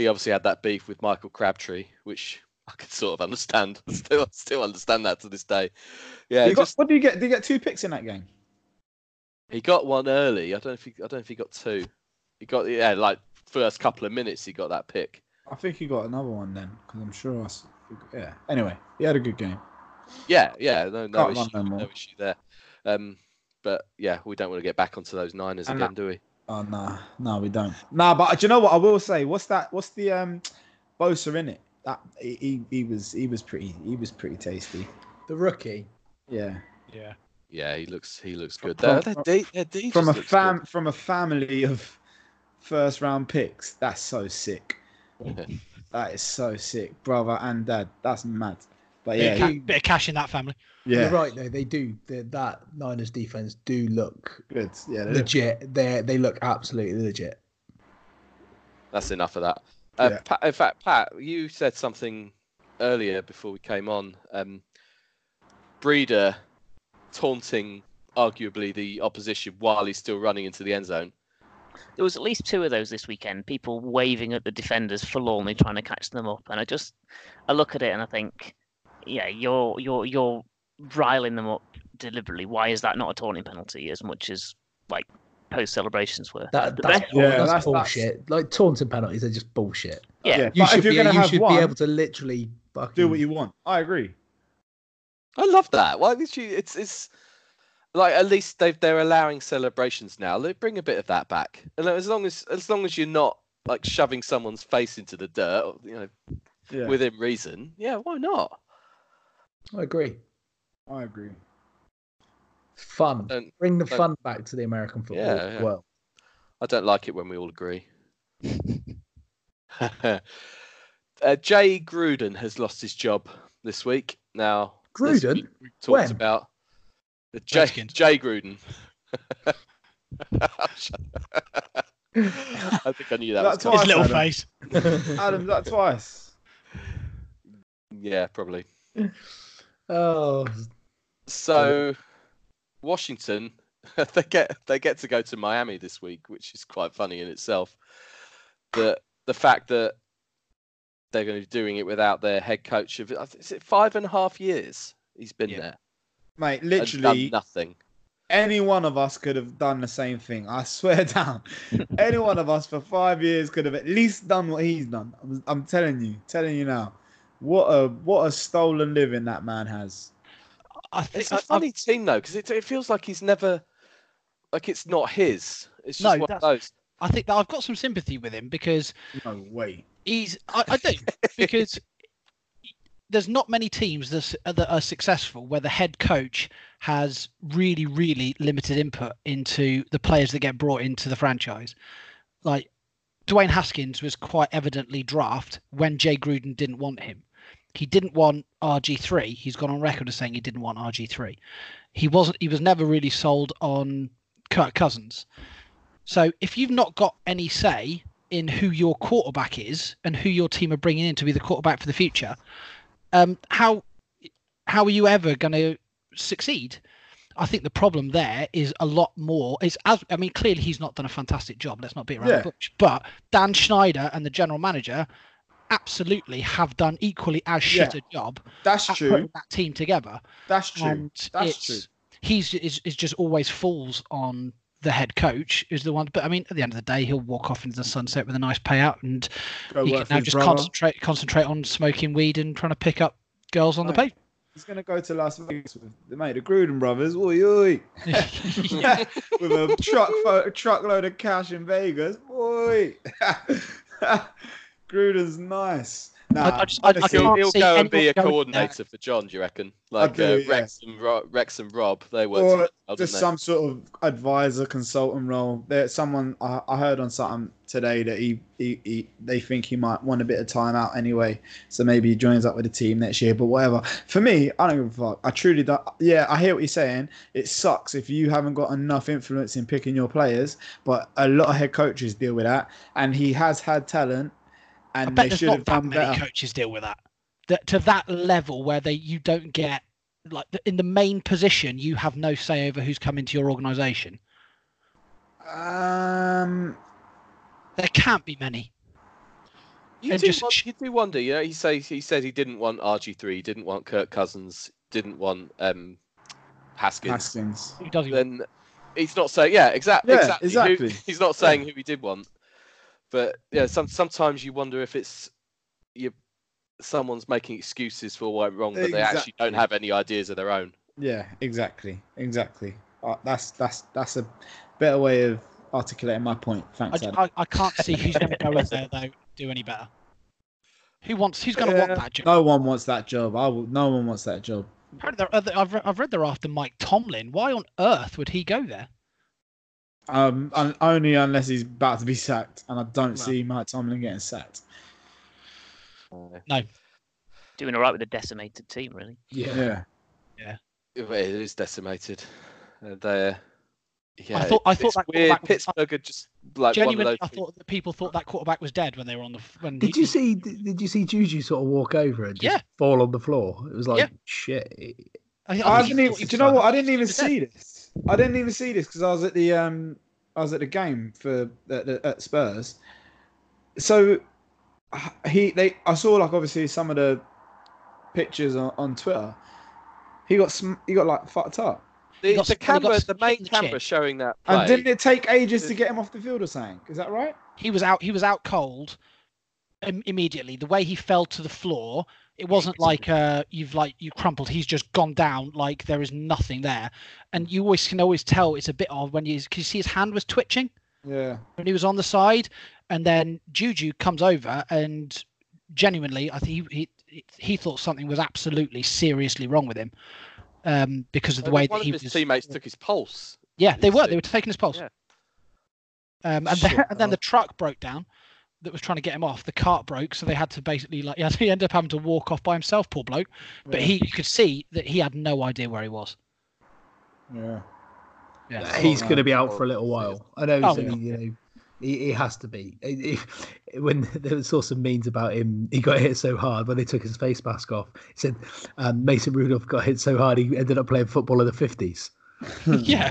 He obviously had that beef with Michael Crabtree, which I can sort of understand. still, still understand that to this day. Yeah, got- just what do you get? Did you get two picks in that game? he got one early. I don't know if he, I don't know if he got two. He got yeah, like first couple of minutes he got that pick. I think he got another one then, because I'm sure. I, yeah. Anyway, he had a good game. Yeah, yeah, no, no Can't issue, no no, issue there. Um, but yeah, we don't want to get back onto those Niners And again, do we? Oh no, no, we don't. Nah, but do you know what I will say? What's that? What's the um, Bosa in it? That he, he, he was he was pretty he was pretty tasty. The rookie. Yeah. Yeah. Yeah, he looks he looks good. From- Their, their, D, their D from a just looks fam from a family of first round picks. That's so sick. That is so sick, brother and dad. That's mad. But Bit, yeah, of ca- he- bit of cash in that family. Yeah, You're right though. They do. The, that Niners defense do look good. Yeah, they- legit. They they look absolutely legit. That's enough of that. Uh, Yeah. Pat, in fact, Pat, you said something earlier before we came on. Um, Breeder taunting arguably the opposition while he's still running into the end zone. There was at least two of those this weekend. People waving at the defenders forlornly trying to catch them up, and I just I look at it and I think, yeah, you're you're you're riling them up deliberately. Why is that not a taunting penalty as much as like post celebrations were? That, that's, best- Yeah, that's, that's- that's- bullshit. Like taunting penalties are just bullshit. yeah, yeah. You But should, if you're be, gonna you have should one, be able to literally fucking do what you want. I agree. I love that. Why did you? It's it's like at least they they're allowing celebrations now. They bring a bit of that back, and as long as as long as you're not like shoving someone's face into the dirt, you know, Yeah, within reason. Yeah, why not? I agree. I agree. Fun. And Bring the don't- fun back to the American football Yeah, yeah. world. I don't like it when we all agree. uh, Jay Gruden has lost his job this week. Now, this Gruden? week we've talked When? about the Jay, Redskins. Jay Gruden. I think I knew that. That's Was His little Adam. face. Adam, that twice. Yeah, probably. oh, So, Washington, they get they get to go to Miami this week, which is quite funny in itself. The the fact that they're going to be doing it without their head coach of is it five and a half years he's been Yeah. there, Mate, literally, nothing. any one of us could have done the same thing. I swear down. any one of us for five years could have at least done what he's done. I'm, I'm telling you, telling you now. What a what a stolen living that man has. I think It's a I- I've- funny team though, because it, it feels like he's never like it's not his. It's just No, one of those. I think that I've got some sympathy with him because No way. he's I, I do because there's not many teams that, s- that are successful where the head coach has really really limited input into the players that get brought into the franchise like Dwayne Haskins was quite evidently draft when Jay Gruden didn't want him he didn't want RG3 he's gone on record as saying he didn't want RG3 he wasn't he was never really sold on Kirk Cousins so if you've not got any say in who your quarterback is and who your team are bringing in to be the quarterback for the future, um, how how are you ever going to succeed? I think the problem there is a lot more. Is as I mean, clearly he's not done a fantastic job. Let's not beat around Yeah. the bush. But Dan Snyder and the general manager absolutely have done equally as shit a job That's at true. that team together. That's true. And That's true. He's is, is just always falls on the head coach is the one. But I mean, at the end of the day, he'll walk off into the sunset with a nice payout, and Go he can now just brother. concentrate concentrate on smoking weed and trying to pick up girls on the Right. He's gonna go to Las Vegas with the mate, the Gruden brothers. Oi, oi. with a truck a truckload of cash in Vegas. Boy, Gruden's nice. Nah, I just- I- I He'll, he'll go and be a anyone going there. coordinator for Jon. Do you reckon? Like do, uh, yeah. Rex and Ro- Rex and Rob, they worked. or just they? some sort of advisor consultant role. There's someone I, I heard on something today that he, he, he they think he might want a bit of time out anyway, so maybe he joins up with the team next year. But whatever. For me, I don't give a fuck. I truly don't. Yeah, I hear what you're saying. It sucks if you haven't got enough influence in picking your players, but a lot of head coaches deal with that, and he has had talent, I and bet they there's should not have that done many better. coaches deal with that. that. To that level where they you don't get like in the main position, you have no say over who's come into your organisation? Um, There can't be many. You do, just won- you do wonder, you know. He says he said he didn't want RG three, he didn't want Kirk Cousins, didn't want um, Haskins. Haskins. Who does he? Then he's not saying, yeah, exactly, Yeah, exactly. who- exactly. he's not saying who he did want, but yeah, some sometimes you wonder if it's you, someone's making excuses for what went wrong, but they actually don't have any ideas of their own. Yeah, exactly, exactly. Uh, that's that's that's a better way of articulating my point. Thanks, j- Adam. I, I can't see who's going to go in there though. Do any better? Who wants? Who's going to Yeah. want that job? No one wants that job. I will. No one wants that job. Apparently they're- they- I've, I've read they're after Mike Tomlin. Why on earth would he go there? Um, un- only unless he's about to be sacked, and I don't Well. see Mike Tomlin getting sacked. No. Doing all right with a decimated team, really. Yeah. Yeah, It is decimated. Uh, they're yeah, thought- I thought that weird. quarterback was- Pittsburgh are just like Genuinely, one I of those. thought that people thought that quarterback was dead when they were on the. When Did he- you see? Did did you see Juju sort of walk over and just Yeah. fall on the floor? It was like Yeah. shit. I, I, I didn't even. Do you know what? I didn't even was dead. see this. I didn't even see this because I was at the um, I was at the game for at, at- at Spurs. So he they I saw like obviously some of the pictures on, on Twitter. He got sm- he got like fucked up. The, got- the camera, the main camera chin. showing that play. And didn't it take ages to get him off the field or something? Is that right? He was out. He was out cold Im- immediately. The way he fell to the floor, it wasn't like uh, you've like you crumpled. He's just gone down like there is nothing there, and you always can always tell it's a bit odd when you can you see his hand was twitching Yeah. when he was on the side, and then Juju comes over and genuinely, I think he he, he thought something was absolutely seriously wrong with him, um, because of the way that he of his was. teammates took his pulse. Yeah, they were. They were taking his pulse. yeah. Um, and, then, and then the truck broke down that was trying to get him off. The cart broke, so they had to basically like. Yeah, he ended up having to walk off by himself, poor bloke. But yeah. he, you could see that he had no idea where he was. Yeah. Yeah. He's going to be out for a little while. I know. Oh, he's only, you know, he, he has to be. If, when there was saw some memes about him, he got hit so hard when they took his face mask off. He said um, Mason Rudolph got hit so hard he ended up playing football in the fifties. yeah.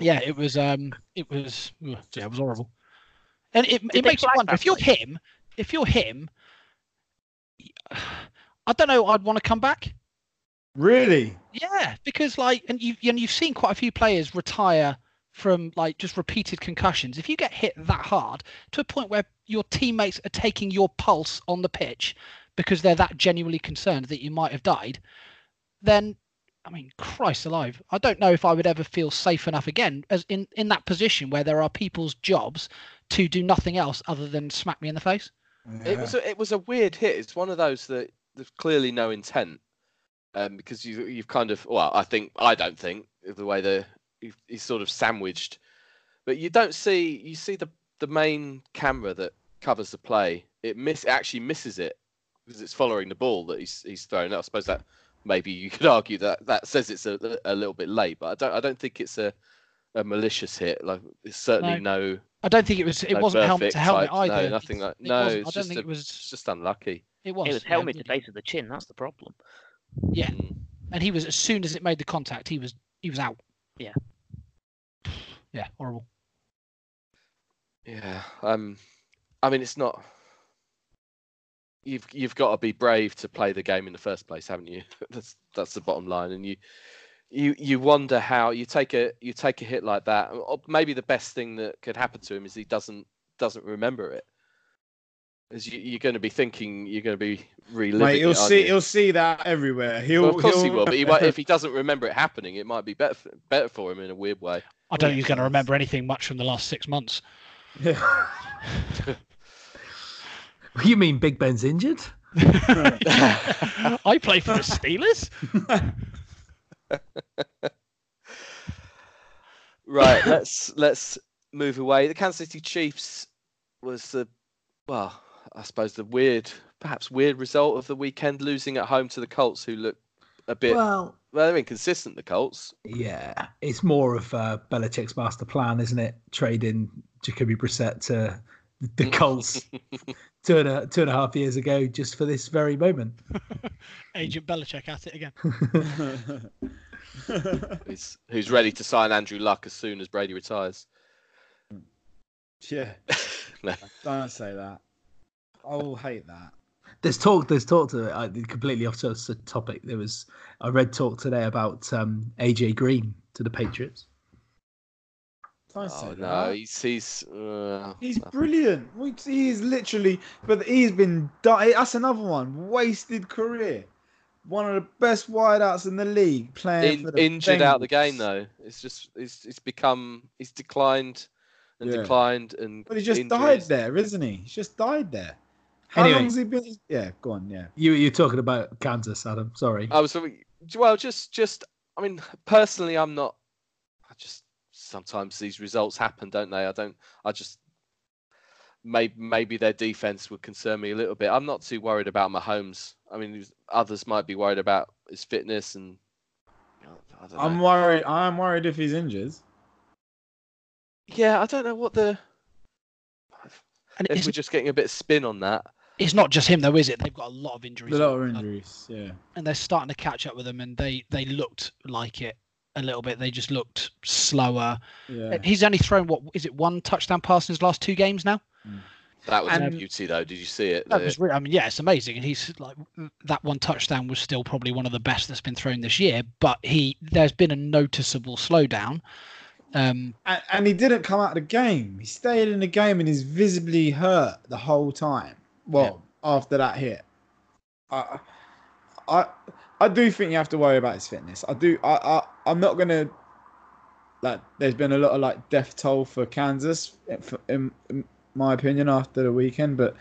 yeah, it was. Um, it was. Yeah, it was horrible. And it, Did it makes you wonder if you're him. If you're him, I don't know. I'd want to come back. Really? Yeah, because like, and you and you've seen quite a few players retire from like just repeated concussions. If you get hit that hard to a point where your teammates are taking your pulse on the pitch because they're that genuinely concerned that you might have died, then I mean, Christ alive, I don't know if I would ever feel safe enough again as in in that position where there are people's jobs to do nothing else other than smack me in the face. It was a, it was a weird hit. It's one of those that there's clearly no intent, um, because you you've kind of well, I think I don't think the way the he's- sort of sandwiched, but you don't see you see the the main camera that covers the play. It miss it actually misses it because it's following the ball that he's he's thrown. I suppose that maybe you could argue that that says it's a, a little bit late, but I don't I don't think it's a a malicious hit. Like it's certainly no. I don't think it was. It no wasn't helmet to perfect helmet type- either. No, nothing like. It No, it's I don't just think a- it was. It's just unlucky. It was. It was yeah, helmet to really. base of the chin. That's the problem. Yeah, Mm. and he was as soon as it made the contact, he was he was out. Yeah. Yeah, horrible. Yeah. Um. I mean, it's not. You've you've got to be brave to play the game in the first place, haven't you? that's that's the bottom line, and you. You, you wonder how you take a you take a hit like that. Or maybe the best thing that could happen to him is he doesn't doesn't remember it. As you, you're going to be thinking, you're going to be reliving. Mate, it, he'll aren't see. you? He'll see that everywhere. He'll. Well, of course he he'll- but he, won't- if he doesn't remember it happening, it might be better for, better for him in a weird way. I don't Yeah. think he's going to remember anything much from the last six months. You mean Big Ben's injured? I play for the Steelers. Right, let's let's move away. The Kansas City Chiefs was the well, I suppose the weird, perhaps weird result of the weekend, losing at home to the Colts, who look a bit well, Well, they're inconsistent. The Colts. yeah, it's more of uh, Belichick's master plan, isn't it? Trading Jacoby Brissett to the Colts two and a two and a half years ago, just for this very moment. Agent Belichick at it again. who's, who's ready to sign Andrew Luck as soon as Brady retires. yeah, No. don't say that. I will hate that. There's talk. There's talk to uh, completely off the topic. There was I read talk today about um, AJ Green to the Patriots. Don't say Oh, that. no, he's he's. Uh, He's brilliant. We- He's literally, but he's been. di- That's another one. Wasted career. One of the best wideouts in the league. Playing in, for the injured out the game though. It's just it's it's become he's declined and Yeah. declined and. But he just died there, isn't he? He's just died there. How Anyway. long's he been? Yeah, go on. Yeah. You you're talking about Kansas, Adam. Sorry. I was well, just just I mean, personally, I'm not. I just sometimes these results happen, don't they? I don't. I just maybe maybe their defense would concern me a little bit. I'm not too worried about Mahomes. I mean, others might be worried about his fitness and. I don't I'm worried. I'm worried if he's injured. yeah, I don't know what the. And If we're just getting a bit of spin on that. it's not just him though, is it? They've got a lot of injuries. A lot of injuries. Yeah. and they're starting to catch up with them, and they they looked like it a little bit. They just looked slower. Yeah. He's only thrown what is it one touchdown pass in his last two games now. That was And- a beauty, though. Did you see it? That The- was, re- I mean, yeah, it's amazing, and he's like that one touchdown was still probably one of the best that's been thrown this year. But he, there's been a noticeable slowdown. Um, And, and he didn't come out of the game. He stayed in the game and is visibly hurt the whole time. Well, after that hit, I, I, I do think you have to worry about his fitness. I do. I, I, I'm not gonna. Like, there's been a lot of like death toll for Kansas, in, in my opinion, after the weekend. But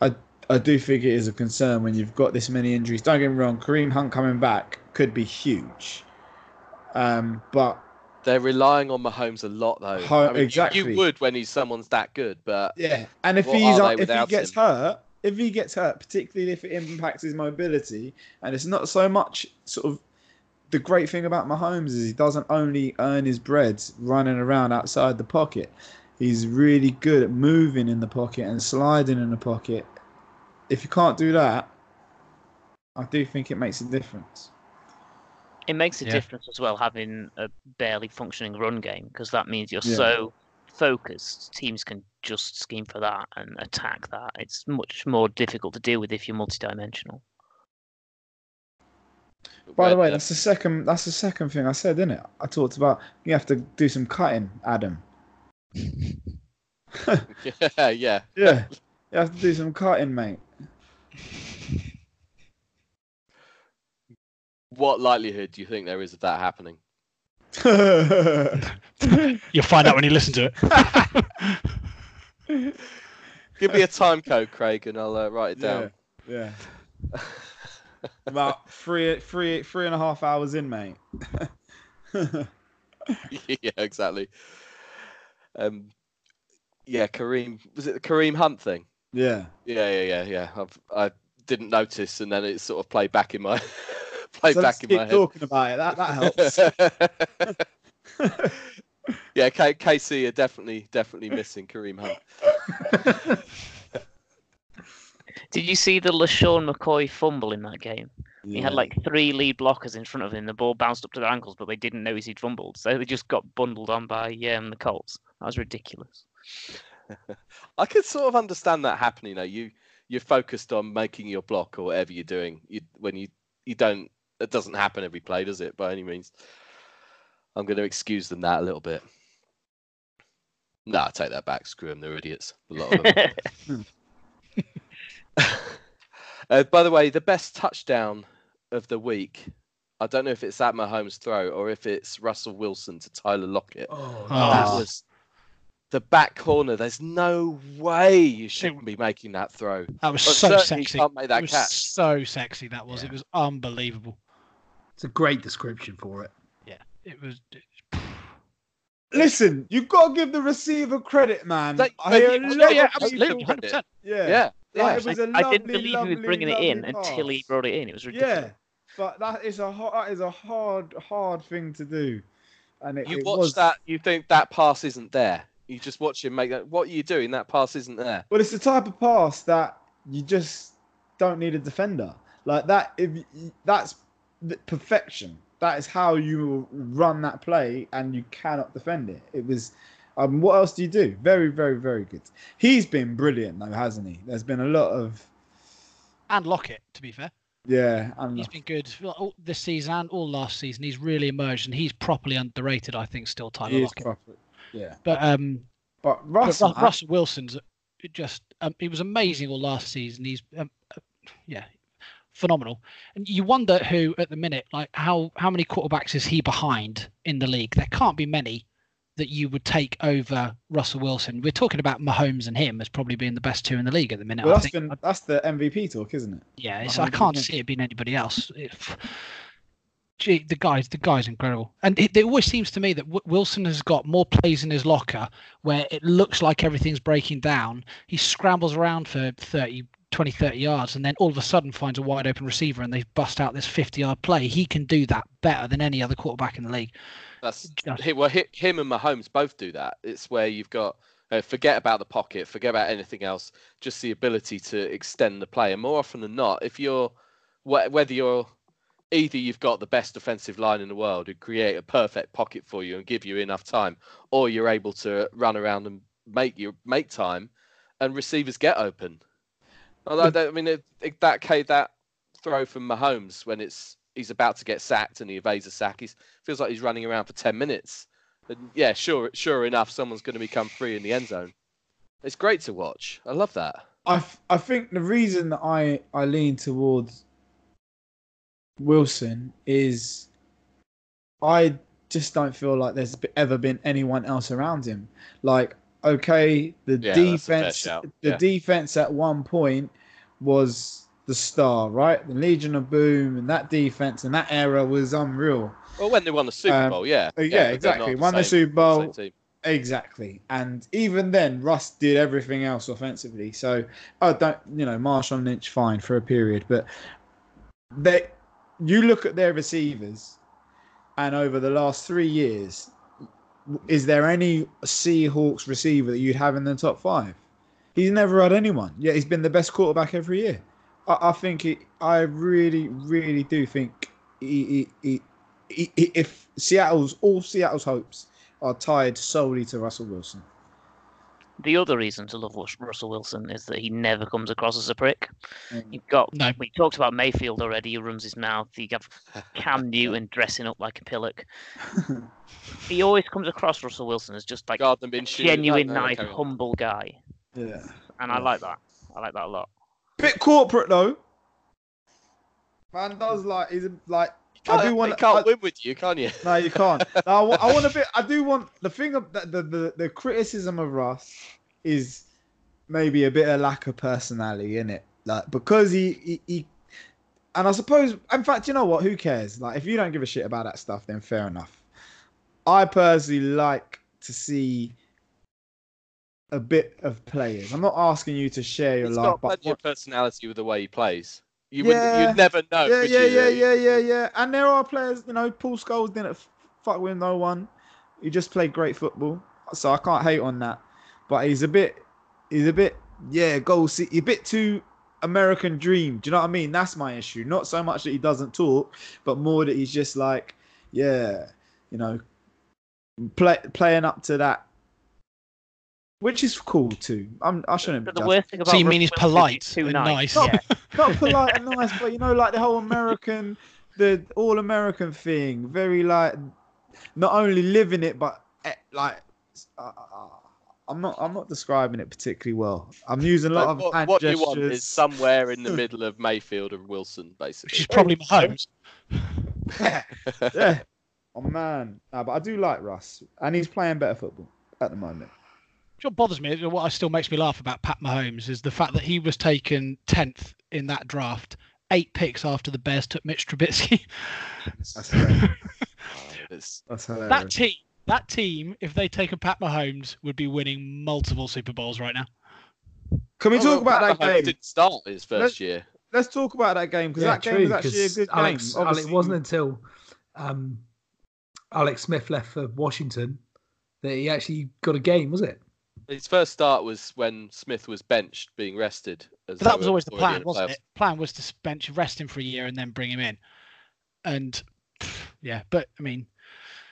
I, I do think it is a concern when you've got this many injuries. Don't get me wrong. Kareem Hunt coming back could be huge. Um, but They're relying on Mahomes a lot, though. Ho- I mean, you- exactly. You would when he's someone's that good, but Yeah, and if he's if he gets him? hurt, if he gets hurt, particularly if it impacts his mobility, and it's not so much sort of the great thing about Mahomes is he doesn't only earn his bread running around outside the pocket. He's really good at moving in the pocket and sliding in the pocket. If you can't do that, I do think it makes a difference. It makes a Yeah. difference as well having a barely functioning run game because that means you're Yeah. so focused. Teams can just scheme for that and attack that. It's much more difficult to deal with if you're multidimensional. By the way, uh, that's the second. That's the second thing I said, isn't it? I talked about you have to do some cutting, Adam. yeah, yeah. Yeah, you have to do some cutting, mate. What likelihood do you think there is of that happening? you'll find out when you listen to it. Give me a time code, Craig, and I'll uh, write it down. yeah. About three, three, three and a half hours in, mate. yeah, exactly. Um, yeah, Kareem. Was it the Kareem Hunt thing? yeah. Yeah, yeah, yeah, yeah. I've, I didn't notice, and then it sort of played back in my played So let's back in keep my head. talking about it. That that helps. yeah, K- KC are definitely definitely missing Kareem Hunt. Did you see the LeSean McCoy fumble in that game? He had like three lead blockers in front of him. The ball bounced up to their ankles, but they didn't notice he'd fumbled. So they just got bundled on by um, the Colts. That was ridiculous. I could sort of understand that happening. Though you you're focused on making your block or whatever you're doing. You, when you you don't, it doesn't happen every play, does it? By any means. I'm going to excuse them that a little bit. No, I take that back. Screw them. They're idiots. A lot of them. uh, by the way, the best touchdown of the week. I don't know if it's at Mahomes' throw or if it's Russell Wilson to Tyler Lockett. Oh, That Oh. was the back corner. There's no way you shouldn't be making that throw. That was But so certainly sexy. can't make that it was catch. so sexy. That was. It Yeah. was unbelievable. It's a great description for it. Yeah, it was. Listen, you've got to give the receiver credit, man. Like, I like, hear a you- yeah, absolutely, 100%. Yeah, Yeah, yeah. Like, it was a I, I didn't lovely, believe he was bringing it in lovely until he brought it in. It was ridiculous. Yeah, but that is a hard, that is a hard, hard thing to do. And it, You it watch was, that, you think that pass isn't there. You just watch him make that. What are you doing? That pass isn't there. Well, it's the type of pass that you just don't need a defender like that. If that's the perfection, that is how you run that play, and you cannot defend it. It was. Um, what else do you do? Very, very, very good. He's been brilliant though, hasn't he? There's been a lot of And Lockett, to be fair. yeah. And He's been good all this season and all last season. He's really emerged, and he's properly underrated. I think still Tyler he is Lockett. proper. Yeah, But um, but but Russell, Ru- Russell Wilson's uh, just um, he was amazing all last season. He's um, uh, yeah, phenomenal. And you wonder who at the minute, like how how many quarterbacks is he behind in the league? There can't be many that you would take over Russell Wilson. We're talking about Mahomes and him as probably being the best two in the league at the minute. well, that's been that's the MVP talk, isn't it? Yeah, it's, I can't see it being anybody else. If, gee, the guy's the guy's incredible, and it, it always seems to me that w- Wilson has got more plays in his locker where it looks like everything's breaking down. He scrambles around for 30, 20, 30 yards, and then all of a sudden finds a wide open receiver, and they bust out this fifty-yard play. He can do that better than any other quarterback in the league. That's Just- well, him and Mahomes both do that. It's where you've got uh, forget about the pocket, forget about anything else, just the ability to extend the play. And more often than not, if you're wh- whether you're either you've got the best defensive line in the world who create a perfect pocket for you and give you enough time, or you're able to run around and make you make time, and receivers get open. I mean, it, it, that that throw from Mahomes when it's he's about to get sacked and he evades a sack, he feels like he's running around for ten minutes. And yeah, sure, sure enough, someone's going to become free in the end zone. It's great to watch. I love that. I, I think the reason that I, I lean towards Wilson is I just don't feel like there's ever been anyone else around him. Like, okay, the Yeah, that's a fair defense, the Yeah. defense at one point was the star, right? The Legion of Boom and that defense and that era was unreal. Well, when they won the Super Um, Bowl, yeah, uh, yeah, exactly. not Won the Super Bowl. same. Exactly. And even then, Russ did everything else offensively. So I don't, you know, Marshawn Lynch fine for a period, but they, you look at their receivers, and over the last three years, is there any Seahawks receiver that you'd have in the top five? He's never had anyone. Yeah, he's been the best quarterback every year. I, I think it. I really, really do think he, he, he, he, if Seattle's all Seattle's hopes are tied solely to Russell Wilson. The other reason to love Russell Wilson is that he never comes across as a prick. Mm. You've got No. we talked about Mayfield already. He runs his mouth. You have Cam Newton dressing up like a pillock. He always comes across Russell Wilson as just like Gardner Minshew. genuine, no, no, nice, carry humble guy, Yeah. and I like that. I like that a lot. Bit corporate though. Man does like he's like I do want can't I- win with you, can you? No, you can't. No, I, I want a bit. I do want the thing of the, the the the criticism of Russ is maybe a bit of lack of personality in it, like because he, he he. And I suppose, in fact, you know what? Who cares? Like, if you don't give a shit about that stuff, then fair enough. I personally like to see a bit of players. I'm not asking you to share your life, but of personality with the way he plays. You Yeah. wouldn't, you'd never know. yeah, yeah, you? yeah, yeah, yeah, yeah. And there are players, you know, Paul Scholes didn't fuck with no one. He just played great football, so I can't hate on that. But he's a bit, he's a bit, yeah, goal see, a bit too American dream. Do you know what I mean? That's my issue. Not so much that he doesn't talk, but more that he's just like, yeah, you know, play, playing up to that, which is cool too. I'm, I shouldn't be But the judging. worst thing about So you mean he's polite too and nice. nice? Yeah. not polite and nice, but you know, like the whole American, the all American thing. Very like, not only living it, but eh, like, uh, uh, I'm not, I'm not describing it particularly well. I'm using a lot Like, of what, hand what you want is somewhere in the middle of Mayfield and Wilson, basically. Which is probably Mahomes. yeah. Oh man, no, but I do like Russ, and he's playing better football at the moment. What bothers me, what still makes me laugh about Pat Mahomes is the fact that he was taken tenth in that draft, eight picks after the Bears took Mitch Trubisky. That's hilarious. That's hilarious. that team, that team, if they'd taken Pat Mahomes, would be winning multiple Super Bowls right now. Can we Oh, talk well, about Pat that Mahomes game? Didn't start his 1st Let's- year. Let's talk about that game because that game was actually a good Alex, game. Alex, it wasn't until um, Alex Smith left for Washington that he actually got a game, was it? His first start was when Smith was benched, being rested. As But that was always the already in plan, wasn't playoffs. it? Plan was to bench, rest him for a year, and then bring him in. And yeah, but I mean,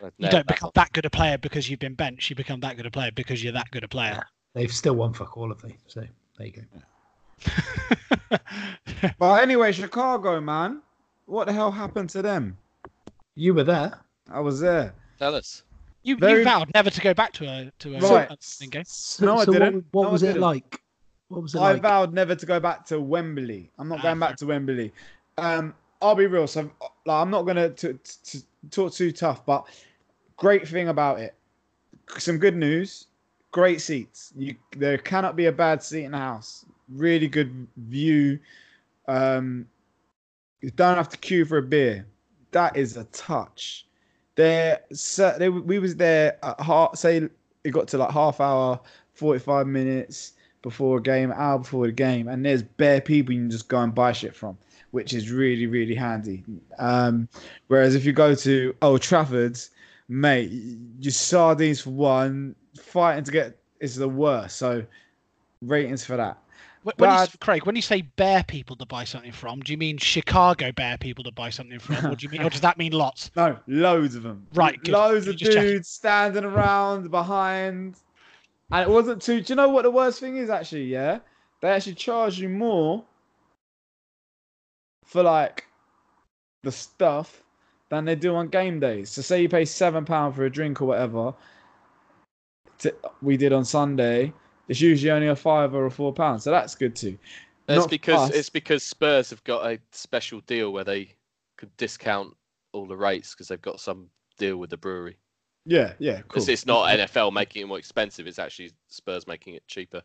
I'd you don't become that good a player because you've been benched. You become that good a player because you're that good a player. They've still won fuck all of them. So there you go. But anyway, Chicago, man, what the hell happened to them? You were there. I was there. Tell us. You, Very- you vowed never to go back to a to a Right. Sunderland game. So, No, I so didn't. what, what No, was it didn't. like? What was it I like? vowed never to go back to Wembley. I'm not Ah, going back to Wembley. Um, I'll be real. So, like, I'm not gonna t- t- t- talk too tough, but great thing about it, some good news. Great seats. You there cannot be a bad seat in the house. Really good view. Um, you don't have to queue for a beer. That is a touch. There, so we was there at half. Say it got to like half hour, forty five minutes before a game, hour before the game, and there's bare people you can just go and buy shit from, which is really really handy. Um, whereas if you go to Old Trafford's, mate, your sardines for one, fighting to get is the worst. So ratings for that. Wh- When you, Craig, when you say bear people to buy something from, do you mean Chicago bear people to buy something from, or do you mean, or does that mean lots? No, loads of them. Right, good. Loads of dudes standing around behind. And it wasn't too. Do you know what the worst thing is actually? Yeah, they actually charge you more for like the stuff than they do on game days. So say you pay seven pound for a drink or whatever. To, we did on Sunday. It's usually only a five or a four pound, so that's good too. It's Not because us. it's because Spurs have got a special deal where they could discount all the rates because they've got some deal with the brewery. Yeah, yeah, cool. It's, it's not NFL making it more expensive; it's actually Spurs making it cheaper.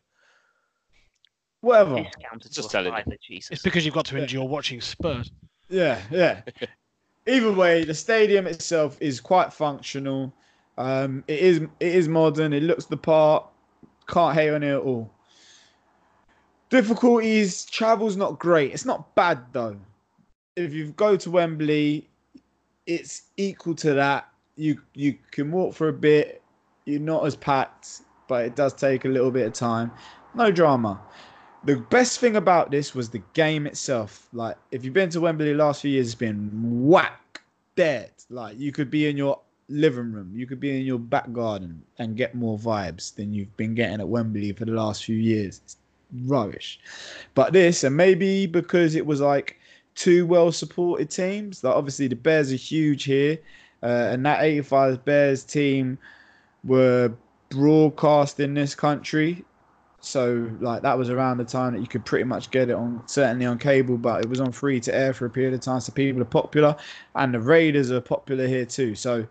Whatever. Discounted Just telling you. Jesus. It's because you've got to Yeah. endure watching Spurs. Yeah, yeah. Either way, the stadium itself is quite functional. Um, it is it is modern. It looks the part. Can't hate on it at all. Difficulties. Travel's not great. It's not bad though. If you go to Wembley, it's equal to that. You you can walk for a bit. You're not as packed, but it does take a little bit of time. No drama the best thing about this was the game itself. Like, if you've been to Wembley last few years, it's been whack dead. Like, you could be in your living room, you could be in your back garden and get more vibes than you've been getting at Wembley for the last few years. It's rubbish. But this, and maybe because it was like two well supported teams, like obviously the Bears are huge here, uh, and that 85 Bears team were broadcast in this country so like that was around the time that you could pretty much get it on certainly on cable, but it was on free to air for a period of time. So people are popular, and the Raiders are popular here too. So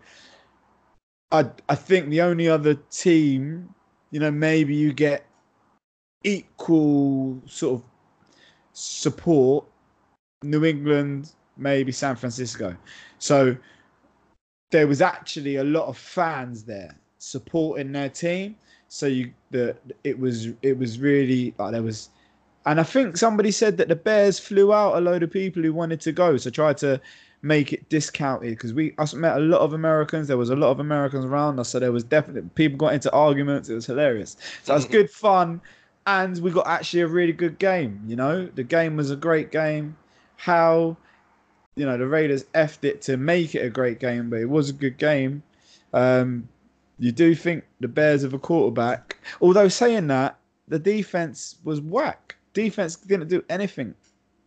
I I think the only other team, you know, maybe you get equal sort of support, New England, maybe San Francisco. So there was actually a lot of fans there supporting their team so you the it was it was really like there was and i think somebody said that the bears flew out a load of people who wanted to go so tried to make it discounted because we I met a lot of americans there was a lot of americans around us so there was definitely people got into arguments it was hilarious. So it was good fun and we got actually a really good game you know? The game was a great game. How you know the raiders effed it to make it a great game but it was a good game. Um you do think the Bears have a quarterback. Although saying that, the defense was whack. Defense didn't do anything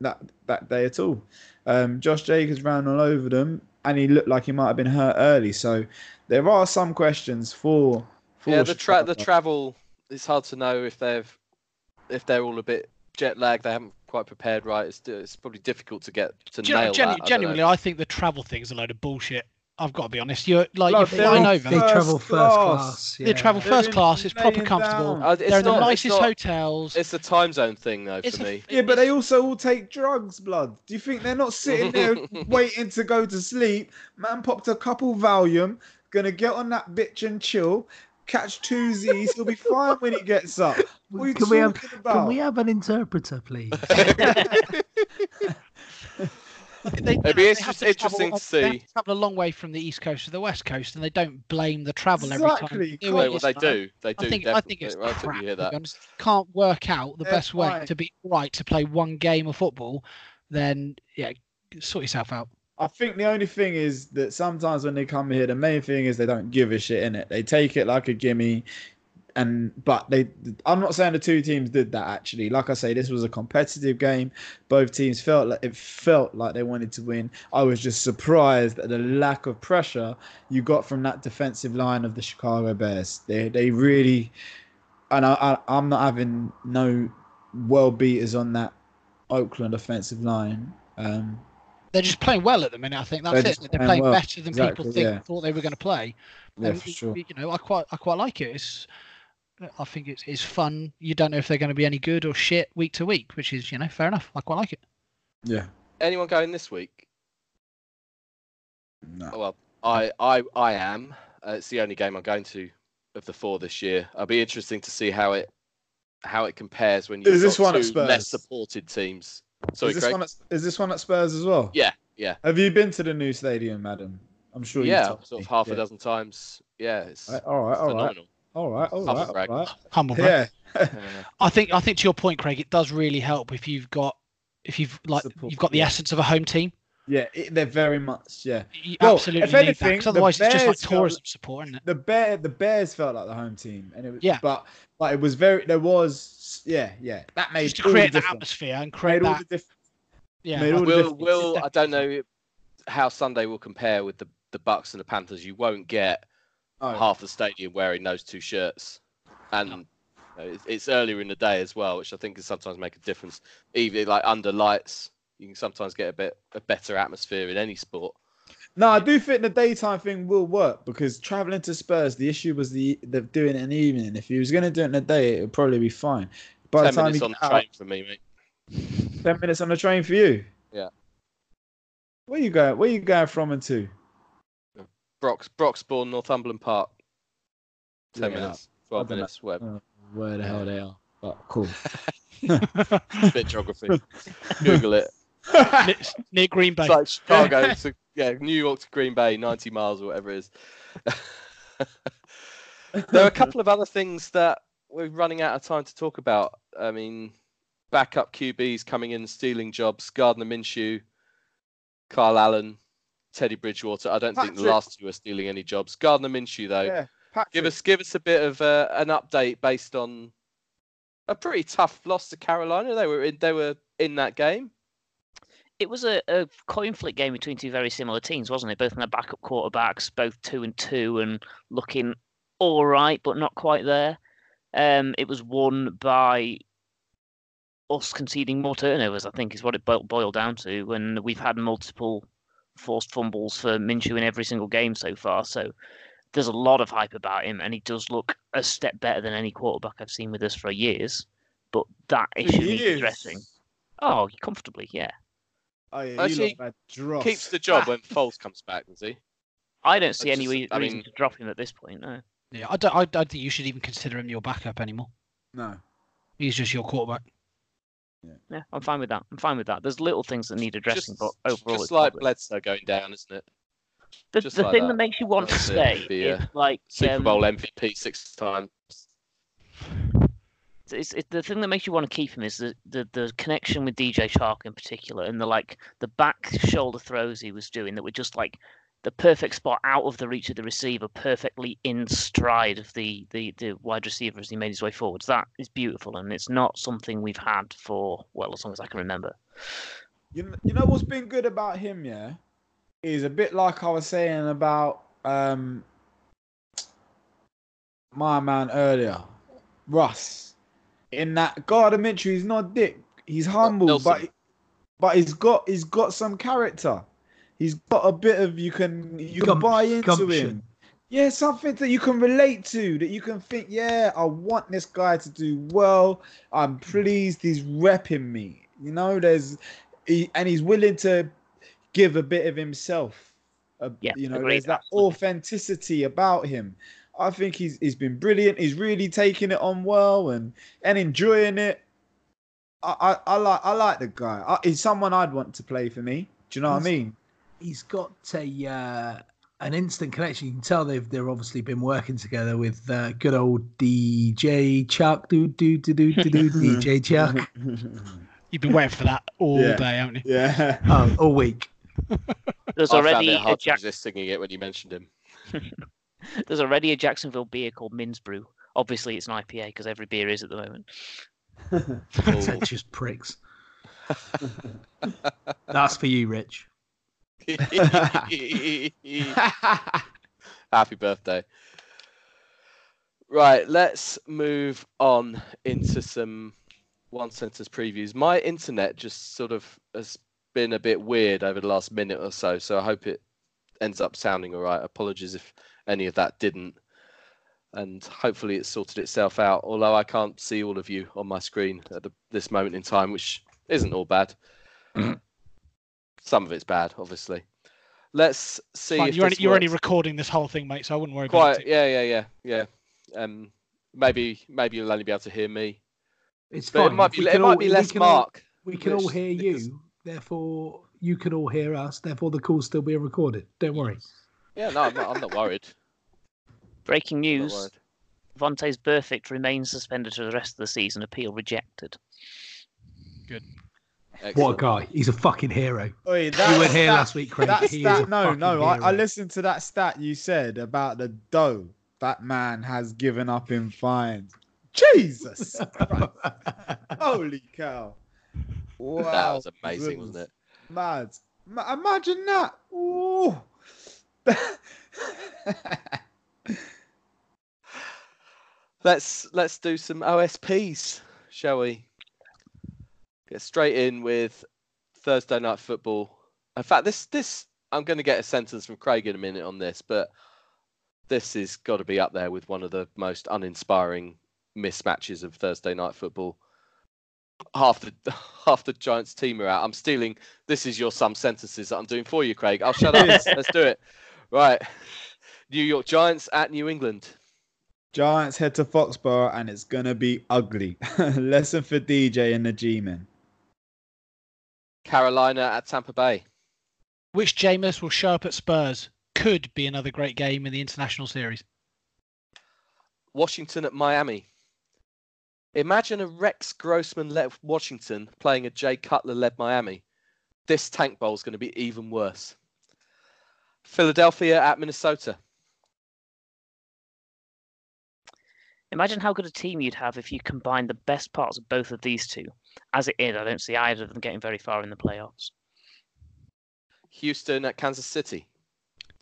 that that day at all. Um, Josh Jacobs ran all over them, and he looked like he might have been hurt early. So there are some questions for. for yeah, the tra- the travel. It's hard to know if they've if they're all a bit jet lagged. They haven't quite prepared right. It's it's probably difficult to get to Do you know, nail genu- that. I genuinely, know. I think the travel thing is a load of bullshit. I've got to be honest. You're like Look, you're flying over. They travel first class. class. They travel They're first class. It's proper comfortable. Uh, it's They're in the not- it's nicest not- hotels. It's the time zone thing though It's for a- me. Yeah, but they also all take drugs, blood. Do you think they're not sitting there waiting to go to sleep? Man popped a couple Valium, gonna get on that bitch and chill, catch two Z's, he'll be fine when he gets up. What are you Can we have talking about? can we have an interpreter, please? They, It'd be they interest- to interesting travel- to They have see. to travel a long way from the east coast to the west coast, and they don't blame the travel every time. Exactly, they do They, well, they do. They do. I think I think it's Right, crap. you hear that. Can't work out the They're best way fine. to be right to play one game of football. Then yeah, sort yourself out. I think the only thing is that sometimes when they come here, the main thing is they don't give a shit in it. They take it like a gimme, and but they. I'm not saying the two teams did that actually. Like I say, this was a competitive game. Both teams felt like it felt like they wanted to win. I was just surprised at the lack of pressure you got from that defensive line of the Chicago Bears. They they really, and I, I I'm not having no well beaters on that Oakland offensive line. Um, They're just playing well at the minute. I think that's They're it. They're playing playing well. better than Exactly, people think yeah. thought they were going to play. yeah, And for sure. You know, I quite I quite like it. It's I think it's it's fun. You don't know if they're going to be any good or shit week to week, which is you know fair enough. I quite like it. Yeah. Anyone going this week? No. Oh, well, I, I, I am. Uh, it's the only game I'm going to of the four this year. I'll be interesting to see how it how it compares when you Is this got one at Spurs? less supported teams. Sorry, is this Craig. one at, is this one at Spurs as well? Yeah, yeah, Have you been to the new stadium, madam? I'm sure. you've yeah. Sort of half Yeah. a dozen times. Yeah, it's Right, All right, all right, phenomenal. All right, all Humble right, brag. all right. Humble brag. Yeah. Yeah. I think I think to your point, Craig, it does really help if you've got if you've like Support, you've got the essence of a home team. Yeah, it, they're very much. Yeah, You Well, absolutely if need anything, that. 'cause the otherwise, it's just like Bears felt- tourism support, isn't it? the bear, the Bears felt like the home team, and it was. Yeah. But like it was very. There was. Yeah, yeah. That made Just to all create the that difference. atmosphere and create Made all that. the difference. Yeah, made I all the think Will difference. will I don't know how Sunday will compare with the the Bucks and the Panthers. You won't get Oh, half the stadium wearing those two shirts, and you know, it's, it's earlier in the day as well, which I think can sometimes make a difference. Even like under lights, you can sometimes get a bit a better atmosphere in any sport. No, I do think the daytime thing will work because traveling to Spurs, the issue was the the doing it in the evening. If he was going to do it in the day, it would probably be fine. By Ten the time minutes on the out- train for me, mate. ten minutes on the train for you. Yeah. Where you going? Where you going from and to? Brox Broxbourne, Northumberland Park. Ten Yeah, minutes, twelve I don't know. minutes. Oh, where the hell they are? But cool. Bit of geography. Google it. near, near Green Bay. It's like Chicago to yeah, New York to Green Bay, ninety miles or whatever it is. there are a couple of other things that we're running out of time to talk about. I mean, backup QBs coming in and stealing jobs. Gardner Minshew, Kyle Allen, Teddy Bridgewater. I don't think the last two are stealing any jobs. Gardner Minshew though, yeah, give us give us a bit of uh, an update based on a pretty tough loss to Carolina. They were in they were in that game. It was a, a coin flip game between two very similar teams, wasn't it? Both in their backup quarterbacks, both two and two, and looking all right, but not quite there. Um, it was won by us conceding more turnovers, I think, is what it boiled, boiled down to. And we've had multiple forced fumbles for Minshew in every single game so far. So there's a lot of hype about him, and he does look a step better than any quarterback I've seen with us for years. But that For issue needs years. addressing. Oh, comfortably, yeah. Oh yeah, Actually, you lot have dross. Keeps the job when Foles comes back, does he? I don't see any just- re- I reason mean- to drop him at this point. No. Yeah, I don't, I don't think you should even consider him your backup anymore. No. He's just your quarterback. Yeah, I'm fine with that. I'm fine with that. There's little things that need addressing, Just, but overall, just it's like positive. Bledsoe going down, isn't it? the, the like thing that. that. makes you want to stay Be is a like Super um, Bowl MVP six times. it's, it's the thing that makes you want to keep him is the, the the connection with DJ Chark in particular, and the like the back shoulder throws he was doing that were just like the perfect spot out of the reach of the receiver, perfectly in stride of the the, the wide receiver as he made his way forwards. That is beautiful, and it's not something we've had for well as long as I can remember. You know, you know what's been good about him, yeah, is a bit like I was saying about um my man earlier, Russ. In that Gardner Minshew, he's not dick. He's humble, Nelson. but but he's got he's got some character. He's got a bit of you can you can buy into gumption. him. Yeah, something that you can relate to, that you can think, yeah, I want this guy to do well. I'm pleased he's repping me. You know, there's he, and he's willing to give a bit of himself. Uh, Yeah, you know, agreed, there's that absolutely. authenticity about him. I think he's he's been brilliant. He's really taking it on well and and enjoying it. I, I, I like I like the guy. I, he's someone I'd want to play for me. Do you know what I mean? He's got a uh, an instant connection. You can tell they've they're obviously been working together with uh, good old DJ Chark. Do do do do do do DJ Chark. You've been waiting for that all Yeah. day, haven't you? yeah. Oh, all week. There's I found already it a hard to resist singing it when you mentioned him. there's already a Jacksonville beer called Min's Brew. Obviously, it's an IPA because every beer is at the moment. Pretentious pricks. That's for you, Rich. Happy birthday. Right, let's move on into some one sentence previews. My internet just sort of has been a bit weird over the last minute or so, so I hope it ends up sounding all right. Apologies if any of that didn't. And hopefully it's sorted itself out, although I can't see all of you on my screen at the, this moment in time, which isn't all bad. Mm-hmm. Some of it's bad, obviously. Let's see. Fine, if you're, only, you're only recording this whole thing, mate, so I wouldn't worry about Quite, it. yeah, yeah, yeah, yeah. Um, maybe, maybe you'll only be able to hear me, It's but fine. it might be, it can might all- be we less can all- Mark. We can all which- hear because- you, therefore you can all hear us. Therefore, the call's still being recorded. Don't worry. Yeah, no, I'm not, I'm not worried. Breaking news: worried. Vontaze Burfict remains suspended for the rest of the season. Appeal rejected. What a guy! He's a fucking hero. Oi, You that weren't here stat- last week, Craig. That He stat, no, no. I, I listened to that stat you said about the dough that man has given up in fines. Jesus Christ. Holy cow. Wow. That was amazing, wasn't it? Mad. Ma- imagine that. Ooh. Let's let's do some OSPs, shall we? Get straight in with Thursday night football. In fact, this this I'm going to get a sentence from Craig in a minute on this, but this has got to be up there with one of the most uninspiring mismatches of Thursday night football. Half the half the Giants team are out. I'm stealing. This is your some sentences that I'm doing for you, Craig. I'll shut up. Let's do it. Right. New York Giants at New England. Giants head to Foxborough and it's going to be ugly. Lesson for DJ and the G Men. Carolina at Tampa Bay. Which Jameis will show up at Spurs could be another great game in the international series. Washington at Miami. Imagine a Rex Grossman led Washington playing a Jay Cutler led Miami. This tank bowl is going to be even worse. Philadelphia at Minnesota. Imagine how good a team you'd have if you combined the best parts of both of these two. As it is, I don't see either of them getting very far in the playoffs. Houston at Kansas City.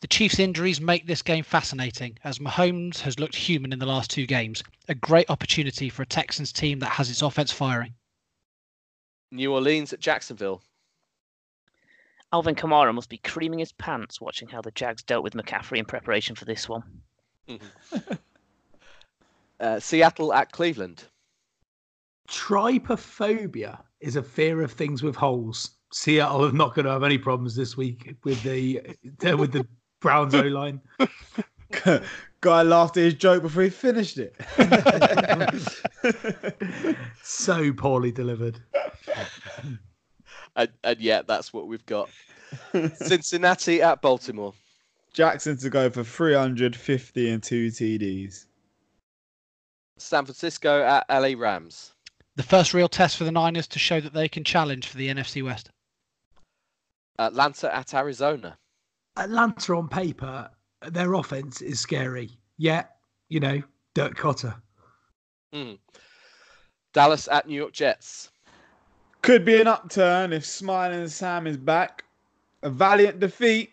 The Chiefs' injuries make this game fascinating, as Mahomes has looked human in the last two games. A great opportunity for a Texans team that has its offense firing. New Orleans at Jacksonville. Alvin Kamara must be creaming his pants watching how the Jags dealt with McCaffrey in preparation for this one. Uh, Seattle at Cleveland. Trypophobia is a fear of things with holes. Seattle are not going to have any problems this week with the uh, with the Browns O line. Guy laughed at his joke before he finished it. So poorly delivered. And, and yet, that's what we've got. Cincinnati at Baltimore. Jackson to go for 350 and two TDs. San Francisco at LA Rams. The first real test for the Niners to show that they can challenge for the NFC West. Atlanta at Arizona. Atlanta on paper, their offense is scary. Yet, you know, Dirk Koetter. Mhm. Dallas at New York Jets. Could be an upturn if Smiling Sam is back. A valiant defeat,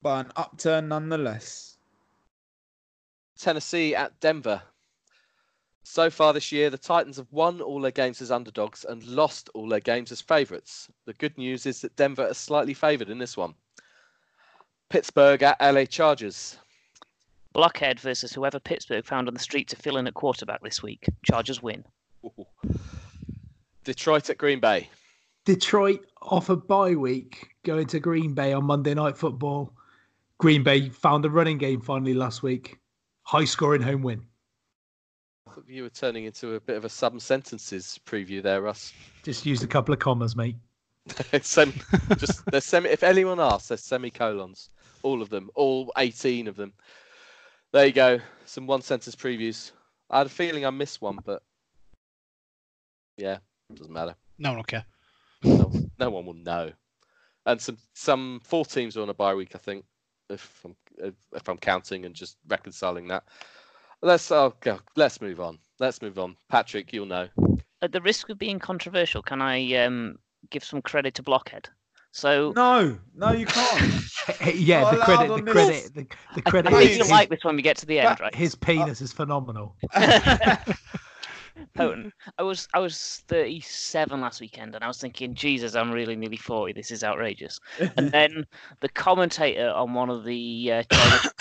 but an upturn nonetheless. Tennessee at Denver. So far this year, the Titans have won all their games as underdogs and lost all their games as favourites. The good news is that Denver are slightly favoured in this one. Pittsburgh at LA Chargers. Blockhead versus whoever Pittsburgh found on the street to fill in at quarterback this week. Chargers win. Ooh. Detroit at Green Bay. Detroit off a bye week going to Green Bay on Monday Night Football. Green Bay found a running game finally last week. High scoring home win. I thought you were turning into a bit of a some sentences preview there, Russ. Just used a couple of commas, mate. Sem- just they're semi. If anyone asks, they're semicolons. All of them, all 18 of them. There you go. Some one sentence previews. I had a feeling I missed one, but yeah, doesn't matter. No one will care. No, no one will know. And some some four teams are on a bye week, I think, if I'm if, if I'm counting and just reconciling that. Let's oh, go. Let's move on. Let's move on. Patrick, you'll know. At the risk of being controversial, can I um, give some credit to Blockhead? So No, no, you can't. yeah, the credit, the credit, the, the I credit. think you'll like this when we get to the end, that- right? his penis is phenomenal. Potent. I was I was 37 last weekend, and I was thinking, Jesus, I'm really nearly 40. This is outrageous. And then the commentator on one of the uh, channels-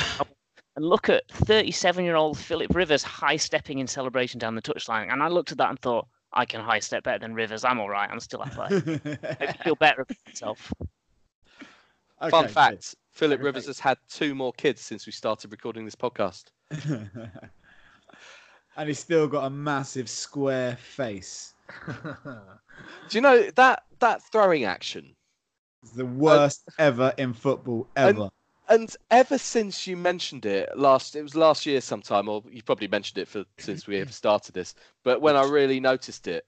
and look at 37 year old Philip Rivers high stepping in celebration down the touchline, and I looked at that and thought, I can high step better than Rivers. I'm all right. I'm still athletic. Make me feel better about myself. Fun Okay, fact: Philip Okay. Rivers has had two more kids since we started recording this podcast. and he's still got a massive square face. Do you know that that throwing action? It's the worst ever in football And- ever. And ever since you mentioned it last, it was last year sometime, or you probably mentioned it for since we have started this. But when I really noticed it,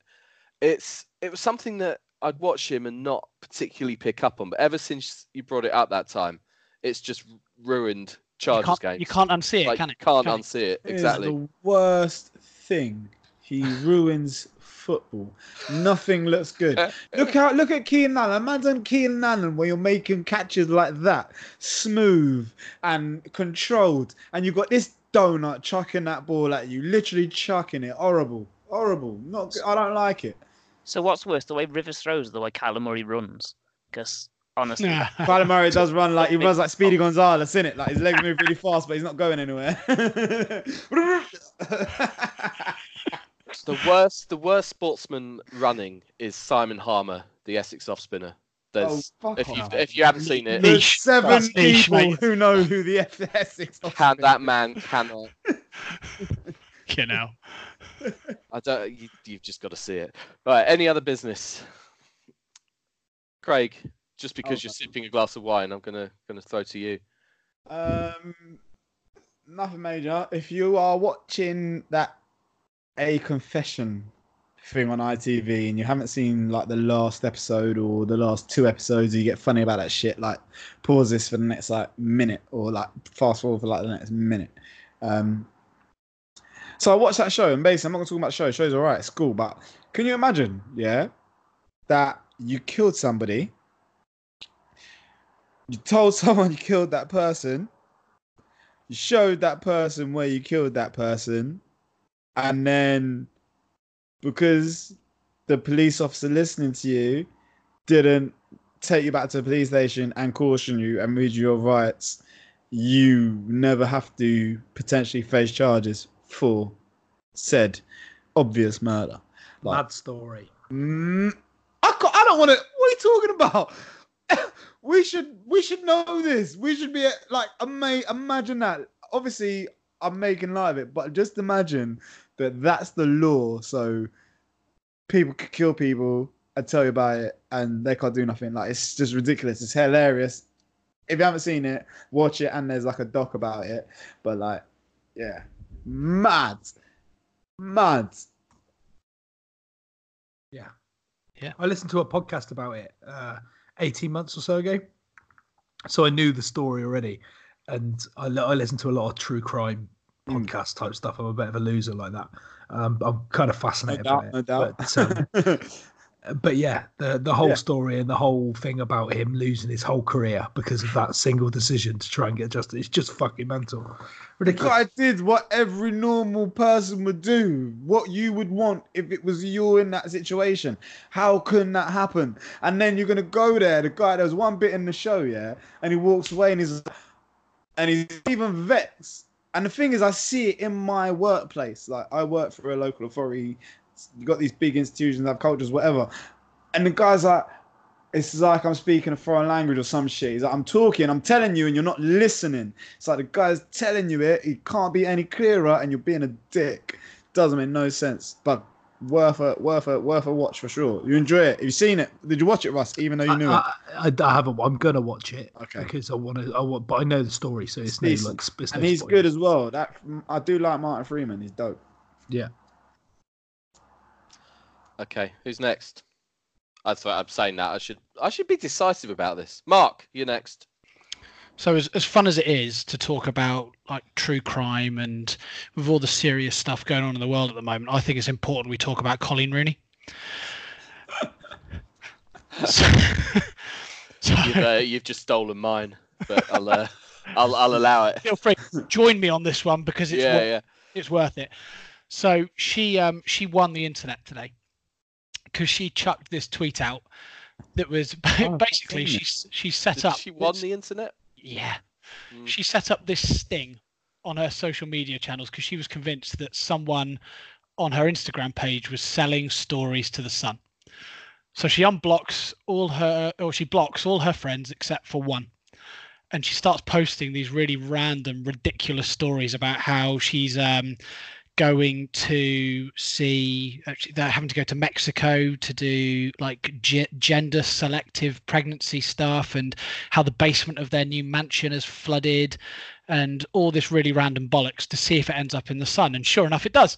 it's it was something that I'd watch him and not particularly pick up on. But ever since you brought it up that time, it's just ruined You Chargers can't, games. you can't unsee it, like, can it? Can't Can unsee it. It is Exactly. the worst thing. He ruins football. Nothing looks good. Look how look at Keenan Allen. Imagine Keenan Allen where you're making catches like that, smooth and controlled, and you've got this donut chucking that ball at you, literally chucking it. Horrible, horrible. Not. Good. I don't like it. So what's worse, the way Rivers throws or the way Kyler Murray runs? Because honestly, Nah. Kyler Murray does run like he runs like Speedy Gonzalez, in it. Like his legs move really fast, but he's not going anywhere. The worst, the worst sportsman running is Simon Harmer, the Essex off spinner. oh, There's, fuck if you if you haven't seen it, There's Niche. seven That's niche, people who know who the FS is. can that man cannot. You know. I don't. You, you've just got to see it. Right. Any other business? Craig, just because Oh, you're no. sipping a glass of wine, I'm gonna gonna throw to you. Um, nothing major. If you are watching that A Confession thing on ITV and you haven't seen like the last episode or the last two episodes, you get funny about that shit. Like, pause this for the next like minute or like fast forward for like the next minute. Um, so I watched that show and basically I'm not gonna talk about the show. The show's alright, it's cool, but can you imagine, yeah, that you killed somebody, you told someone you killed that person, you showed that person where you killed that person, and then because the police officer listening to you didn't take you back to the police station and caution you and read you your rights, you never have to potentially face charges for said obvious murder. Like, Mad story. Mm, I, I don't want to. What are you talking about? we should we should know this. We should be like ama- imagine that. Obviously, I'm making light of it, but just imagine that that's the law. So people could kill people and tell you about it, and they can't do nothing. Like it's just ridiculous. It's hilarious. If you haven't seen it, watch it. And there's like a doc about it. But like, yeah, mad, mad. Yeah. Yeah. I listened to a podcast about it uh, 18 months or so ago. So I knew the story already. And I, I listened to a lot of true crime. Podcast type stuff. I'm a bit of a loser like that. Um, I'm kind of No fascinated doubt, by it. no doubt. But, um, but yeah, the the whole Yeah. story and the whole thing about him losing his whole career because of that single decision to try and get justice, it's just fucking mental. The Ridiculous. guy did what every normal person would do, what you would want if it was you in that situation. How can that happen? And then you're gonna go there. The guy, there was one bit in the show, yeah, and he walks away and he's and he's even vexed. And the thing is, I see it in my workplace. Like I work for a local authority. You got these big institutions, have cultures, whatever. And the guy's like, it's like I'm speaking a foreign language or some shit. He's like, I'm talking, I'm telling you, and you're not listening. It's like the guy's telling you it. He can't be any clearer, and you're being a dick. Doesn't make no sense. But worth a worth a worth a watch for sure. You enjoy it. Have you seen it? Did you watch it, Russ? Even though you knew it. I, I, I haven't. I'm gonna watch it. Okay. Because I want to. I want, but I know the story, so it's, It's no decent. like. It's and no he's spoilers. good as well. That I do like Martin Freeman. He's dope. Yeah. Okay, who's next? I thought I'm saying that I should I should be decisive about this. Mark, you're next. So as as fun as it is to talk about like true crime and with all the serious stuff going on in the world at the moment, I think it's important we talk about Colleen Rooney. so, so You've uh, you've just stolen mine, but I'll uh, I'll I'll allow it. feel free join me on this one because it's Yeah, worth, yeah. it's worth it. So she um she won the internet today because she chucked this tweet out that was I've basically she she set up she won this- the internet? Yeah Mm. she set up this sting on her social media channels because she was convinced that someone on her Instagram page was selling stories to the Sun. So she unblocks all her, or she blocks all her friends except for one. And she starts posting these really random, ridiculous stories about how she's um, going to see, actually, they're having to go to Mexico to do like ge- gender selective pregnancy stuff and how the basement of their new mansion has flooded and all this really random bollocks to see if it ends up in the sun. And sure enough, it does.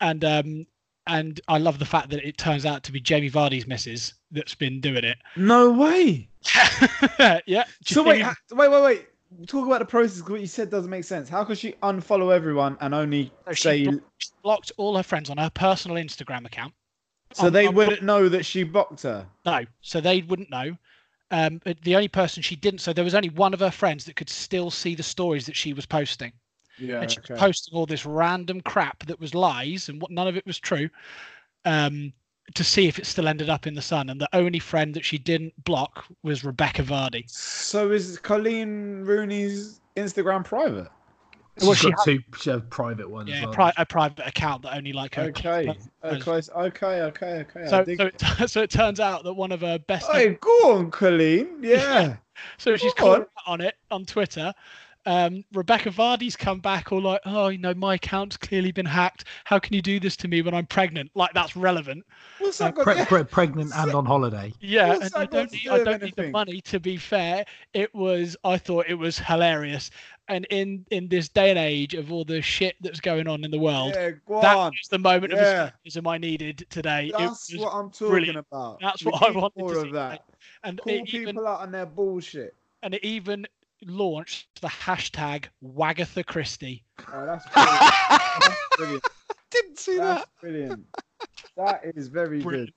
And um, and I love the fact that it turns out to be Jamie Vardy's missus that's been doing it. No way. yeah. So wait, wait, wait, wait. Talk about the process. 'cause What you said doesn't make sense. How could she unfollow everyone and only No, she say blo- she blocked all her friends on her personal Instagram account. so I'm- they I'm wouldn't know that she blocked her? No, so they wouldn't know. Um, but the only person she didn't, so there was only one of her friends that could still see the stories that she was posting. Yeah. and she was posting all this random crap that was lies and what none of it was true um to see if it still ended up in the sun and the only friend that she didn't block was rebecca vardy So is Colleen Rooney's Instagram private? Well, She's she got two she has private ones. yeah well. pri- a private account that only like her Okay. close- Uh, close. Okay. Okay. Okay. so dig- so it, so it turns out that one of her best Hey, go on, Colleen. Yeah. so she's go on. on it on twitter um, Rebecca Vardy's come back all like, oh, you know, my account's clearly been hacked. How can you do this to me when I'm pregnant? Like that's relevant. What's Uh, got? Pre- yeah. pre- pregnant and on holiday. Yeah, What's and I don't need I don't need the money. To be fair, it was I thought it was hilarious, and in in this day and age of all the shit that's going on in the world, Yeah, that on. was the moment Yeah. of escapism I needed today. That's what I'm talking brilliant. about. That's We what I need wanted to more see of that. and Call it people even out on their bullshit. and it even launched the hashtag Wagatha Christie. Oh, that's brilliant. that's brilliant. Didn't see That's that. brilliant. That is very Brilliant. good.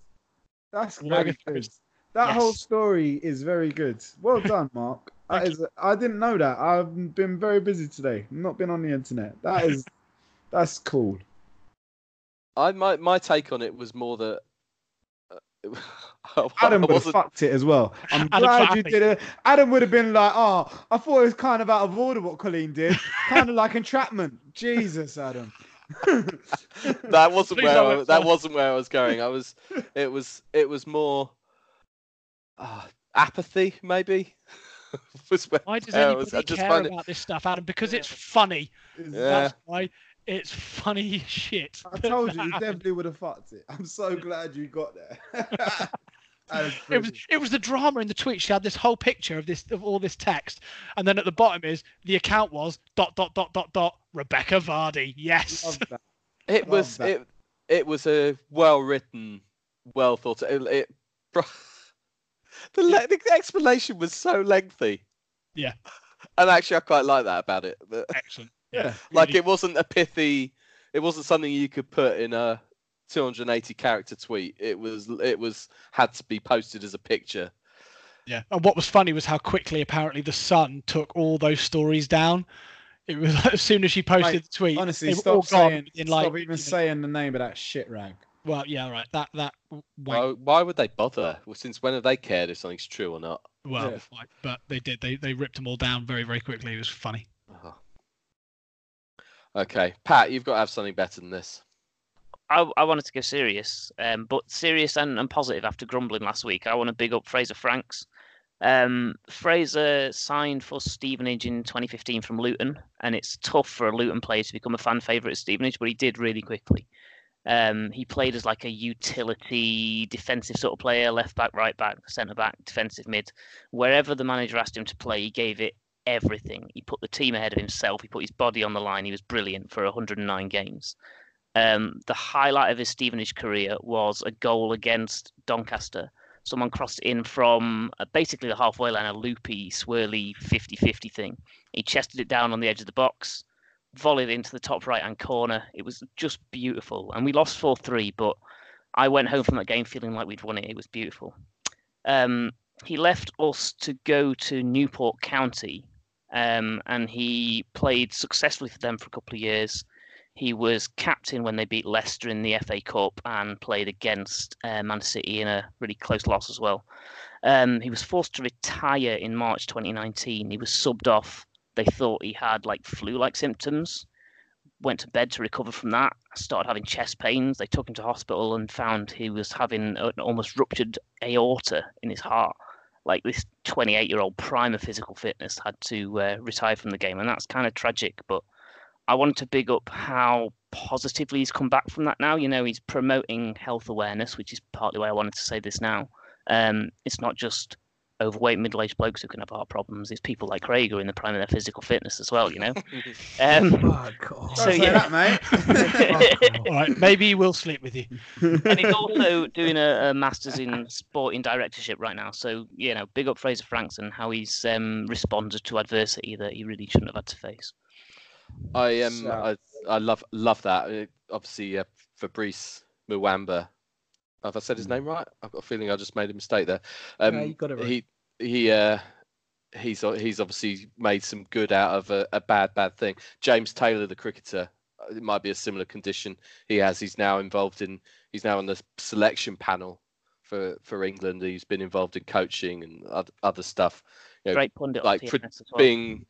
That's Wagatha very good. Christie. That whole story is very good. Well done, Mark. That Thank is. I didn't know that. I've been very busy today. Not been on the internet. That is. that's cool. I my my take on it was more that. I Adam would have fucked it as well. I'm Adam glad you did it. Adam would have been like, "Oh, I thought it was kind of out of order what Colleen did, kind of like entrapment." Jesus, Adam. that wasn't Please where I, that wasn't where I was going. I was it was it was more uh, apathy maybe. was where, Why does anybody was- I just care find it- about this stuff, Adam? Because it's funny. Yeah. That's why it's funny shit. I told you, you happened. definitely would have fucked it. I'm so glad you got there. That is it was it was the drama in the tweet. She had this whole picture of this of all this text, and then at the bottom is the account was dot dot dot dot dot Rebecca Vardy. Yes. Love that. It Love was that. it it was a well written, well thought. It, it the, le- the explanation was so lengthy. Yeah. And actually, I quite like that about it. But, Excellent. Yeah. like it wasn't a pithy. It wasn't something you could put in a 280 character tweet. It was it was had to be posted as a picture. Yeah. And what was funny was how quickly apparently the Sun took all those stories down. It was as soon as she posted Mate, the tweet. Honestly, they were all stop gone saying, within, stop even you know- saying the name of that shit rag. Well, yeah, right. That that Why, why would they bother? Well, since when have they cared if something's true or not? Well, Yeah. but they did. They they ripped them all down very very quickly. It was funny. Oh. Okay, Pat, you've got to have something better than this. I, I wanted to go serious, um, but serious and, and positive after grumbling last week. I want to big up Fraser Franks. Um, Fraser signed for Stevenage in 2015 from Luton, and it's tough for a Luton player to become a fan favourite at Stevenage, but he did really quickly. Um, he played as like a utility defensive sort of player, left back, right back, centre back, defensive mid. Wherever the manager asked him to play, he gave it everything. He put the team ahead of himself. He put his body on the line. He was brilliant for 109 games. Um, the highlight of his Stevenage career was a goal against Doncaster. Someone crossed in from uh, basically the halfway line, a loopy, swirly 50 50 thing. He chested it down on the edge of the box, volleyed into the top right hand corner. It was just beautiful. And we lost 4 3, but I went home from that game feeling like we'd won it. It was beautiful. Um, he left us to go to Newport County, um, and he played successfully for them for a couple of years. He was captain when they beat Leicester in the FA Cup and played against uh, Man City in a really close loss as well. Um, he was forced to retire in March 2019. He was subbed off. They thought he had like flu-like symptoms. Went to bed to recover from that. Started having chest pains. They took him to hospital and found he was having an almost ruptured aorta in his heart. Like this 28-year-old prime of physical fitness had to uh, retire from the game, and that's kind of tragic. But I wanted to big up how positively he's come back from that now. You know, he's promoting health awareness, which is partly why I wanted to say this now. Um, it's not just overweight middle-aged blokes who can have heart problems. It's people like Craig who are in the prime of their physical fitness as well. You know. Um, Oh, God. So, yeah. that, mate. All right, maybe he will sleep with you. and he's also doing a, a masters in sporting directorship right now. So you know, big up Fraser Franks and how he's um, responded to adversity that he really shouldn't have had to face. I um So- I, I love love that. Uh, Obviously, uh, Fabrice Muamba. Have I said his name right? I've got a feeling I just made a mistake there. Um, Yeah, you got it right. He he uh, he's he's obviously made some good out of a, a bad bad thing. James Taylor, the cricketer, uh, it might be a similar condition he has. He's now involved in. He's now on the selection panel for for England. He's been involved in coaching and other, other stuff. You know, Great pundit, like TMS pro- as well. being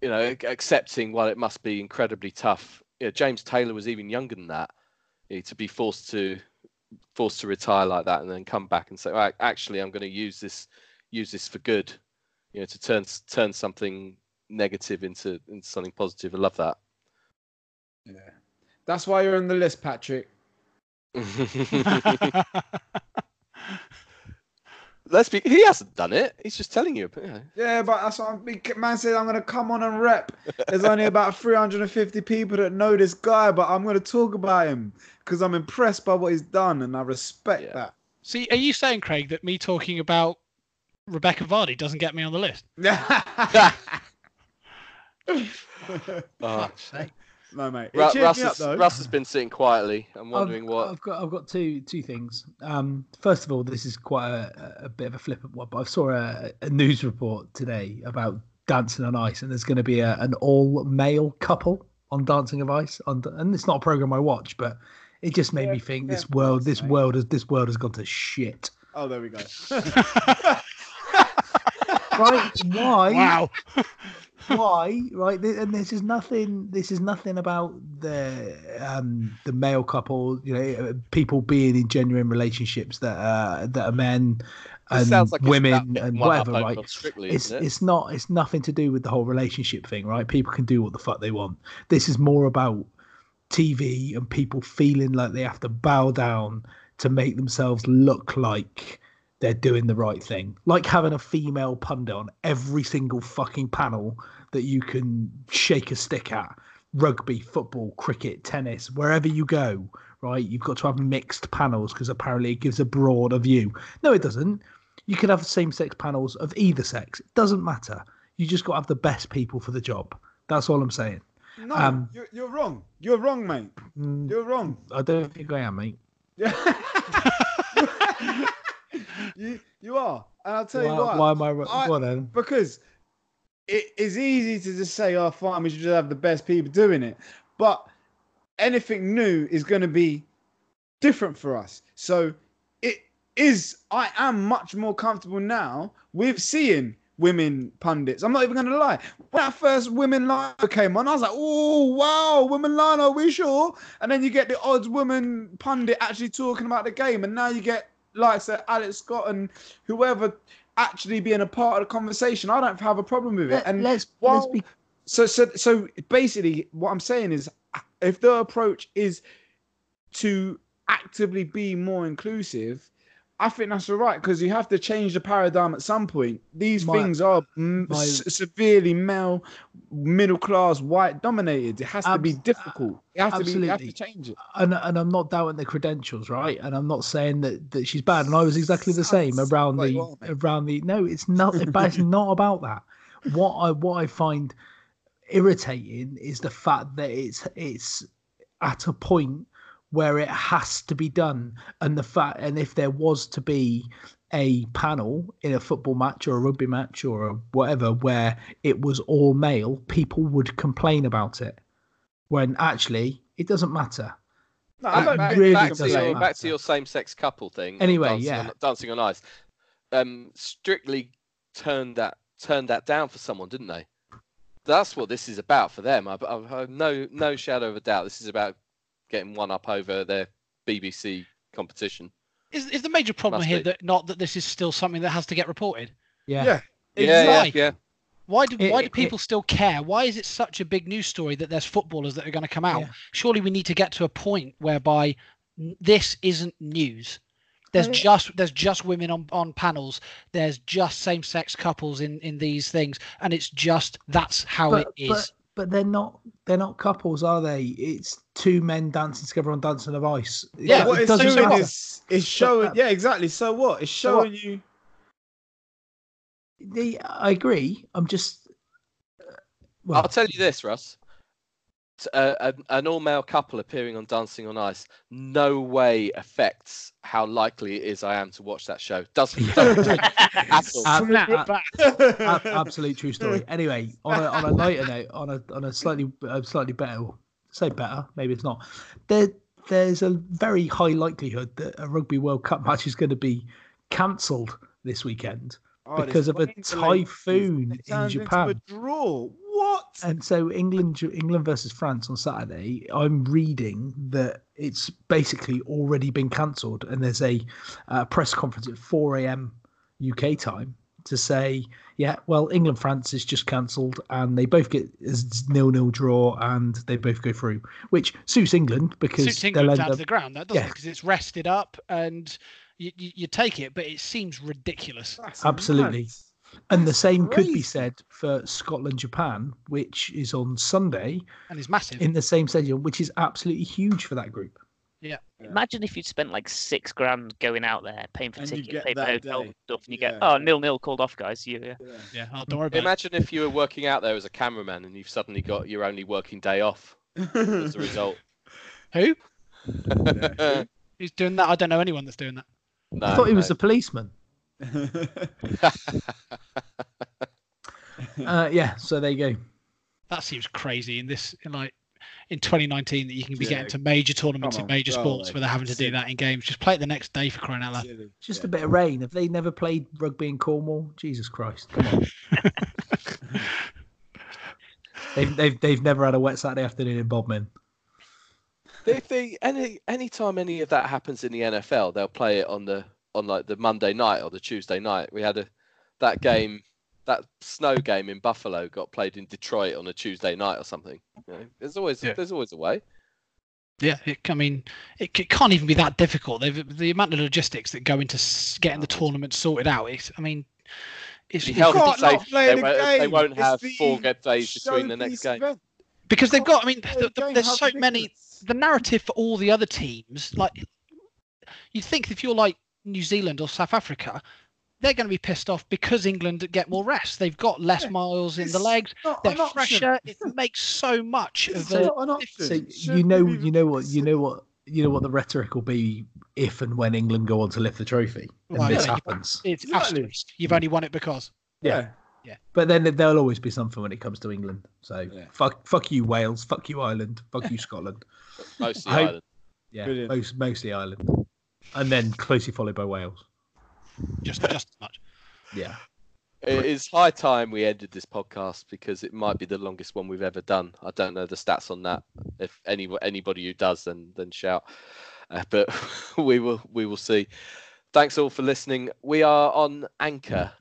you know accepting while it must be incredibly tough you know, james taylor was even younger than that you know, to be forced to forced to retire like that and then come back and say right, actually i'm going to use this use this for good you know to turn turn something negative into into something positive i love that Yeah. That's why you're on the list, Patrick. let's be he hasn't done it he's just telling you you. Yeah, but that's what I'm, big man said. I'm gonna come on and rep. There's only about 350 people that know this guy, but I'm gonna talk about him because I'm impressed by what he's done and I respect Yeah. See, are you saying, Craig, that me talking about Rebecca Vardy doesn't get me on the list? that. Oh, no, mate. Ru- Russ, me up, has. Russ has been sitting quietly i'm wondering I've, what I've got. I've got two two things. Um, first of all, this is quite a, a bit of a flippant one, but I saw a, a news report today about Dancing on Ice, and there's going to be a, an all male couple on Dancing of Ice. On, and it's not a program I watch, but it just made Yeah, me think yeah, this world, this mate. world has this world has gone to shit. Oh, there we go. Right? Why? wow. why right and this is nothing this is nothing about the um the male couple you know uh, people being in genuine relationships that uh that are men and like women and whatever right Strictly, it's it? it's not it's nothing to do with the whole relationship thing right people can do what the fuck they want this is more about tv and people feeling like they have to bow down to make themselves look like they're doing the right thing like having a female pundit on every single fucking panel that you can shake a stick at rugby football cricket tennis wherever you go right you've got to have mixed panels because apparently it gives a broader view no it doesn't you can have same-sex panels of either sex. It doesn't matter. You just got to have the best people for the job. That's all I'm saying. No, Um, you're, you're wrong. You're wrong, mate. Mm, You're wrong. I don't think I am, mate. you you are, and I'll tell you Why, why. why am I? I- on then. because it is easy to just say, "Oh, fine, we should just have the best people doing it," but anything new is going to be different for us. So it is. I am much more comfortable now with seeing women pundits. I'm not even going to lie. When that first women line came on, I was like, "Oh, wow, women line, are we sure?" And then you get the odds woman pundit actually talking about the game, and now you get like say Alex Scott and whoever actually being a part of the conversation. I don't have a problem with it. And let's let's be so so so basically what I'm saying is if the approach is to actively be more inclusive, I think that's all right because you have to change the paradigm at some point. These My- things are mm, my- s- severely male, middle class, white dominated. It has to be Abs- difficult. You have to be. You have to change it. and and I'm not doubting the credentials, right? And I'm not saying that that she's bad. And I was exactly the same around like the mate. around the. No, it's not. but it's not about that. What I what I find irritating is the fact that it's it's at a point where it has to be done, and the fact and if there was to be a panel in a football match or a rugby match or a whatever where it was all male, people would complain about it. When actually it doesn't matter. No, It back, really back to doesn't your, matter. back to your same-sex couple thing. Anyway, dancing yeah. on, dancing on ice. Um, strictly turned that turned that down for someone, didn't they? That's what this is about for them. I've, I've, I've no no shadow of a doubt. This is about getting one up over their BBC competition. Is, is the major problem Must here be. that not that this is still something that has to get reported? Yeah. Yeah. Yeah, yeah, Why? yeah. Why do It- why it- do it- people still care? Why is it such a big news story that there's footballers that are going to come out? Yeah. Surely we need to get to a point whereby n- this isn't news. There's just there's just women on, on panels. There's just same sex couples in in these things, and it's just that's how but, it is. But, but they're not they're not couples, are they? It's two men dancing together on Dancing of Ice. Yeah, do- what it it's doesn't doing matter. is it's showing. Yeah, exactly. So what? It's So what? showing you. The- I agree. I'm just. uh, Well, I'll tell you this, Russ. T- Uh, an, an all-male couple appearing on Dancing on Ice no way affects how likely it is I am to watch that show. Doesn't, doesn't at all. Ab- ab- ab- absolute true story. Anyway, on a on a lighter note, on a on a slightly uh, slightly better, say better, maybe it's not. There there's a very high likelihood that a Rugby World Cup match is going to be cancelled this weekend. Oh, Because of a typhoon in turns into Japan. a draw. What? And so England England versus France on Saturday, I'm reading that it's basically already been cancelled, and there's a uh, press conference at 4 a.m. UK time to say, yeah, well, England France is just cancelled, and they both get a nil nil draw, and they both go through, which suits England because Suits they'll England end down to the ground, that doesn't Yeah. because it's rested up and you, you, you take it, but it seems ridiculous. That's Absolutely. mad. And the That's same could be said for Scotland Japan, which is on Sunday and is massive. in the same stadium, which is absolutely huge for that group. Yeah. Imagine if you'd spent like six grand going out there, paying for And you tickets, paying for hotel day. stuff, and you Yeah. get oh nil nil called off, guys. You, yeah. Yeah. yeah, oh, don't mm. worry about it. Imagine if you were working out there as a cameraman and you've suddenly got your only working day off as a result. Who? no, Who's doing that? I don't know anyone that's doing that. I thought he was no. a policeman. Uh, yeah, so there you go. That seems crazy in this in like in 2019 that you can be Yeah. getting to major tournaments Come in major go sports away. without having to do that in games. Just play it the next day for crying out loud. Just Yeah. a bit of rain. Have they never played rugby in Cornwall? Jesus Christ! Come on. they've, they've they've never had a wet Saturday afternoon in Bodmin. If they any anytime any of that happens in the NFL, they'll play it on the on like the Monday night or the Tuesday night. We had a that game, that snow game in Buffalo got played in Detroit on a Tuesday night or something. You know, there's always Yeah. there's always a way. Yeah, it, I mean, it, c- can't even be that difficult. They've, the amount of logistics that go into getting the oh, tournament sorted out. It's, I mean, it's, it's can't not safe. play They, won't, they game. won't have the four good days between the next game. event. because they've got. I mean, the the, there's so many. The narrative for all the other teams, like you think, if you're like New Zealand or South Africa, they're going to be pissed off because England get more rest. They've got less Yeah, miles in the legs. not They're an fresher. It makes so much of It's a not. So you know you know what you know what you know what the rhetoric will be if and when England go on to lift the trophy and Well, this yeah. happens. It's Exactly. asterisk. You've only won it because. Yeah. Yeah. But then there'll always be something when it comes to England. So Yeah. fuck fuck you Wales, fuck you Ireland, fuck you Scotland. Mostly hope- Ireland. Yeah, Brilliant. most, mostly Ireland, and then closely followed by Wales. Just, just as much. Yeah, It is high time we ended this podcast because it might be the longest one we've ever done. I don't know the stats on that. If any anybody who does, then then shout. Uh, but we will we will see. Thanks all for listening. We are on Anchor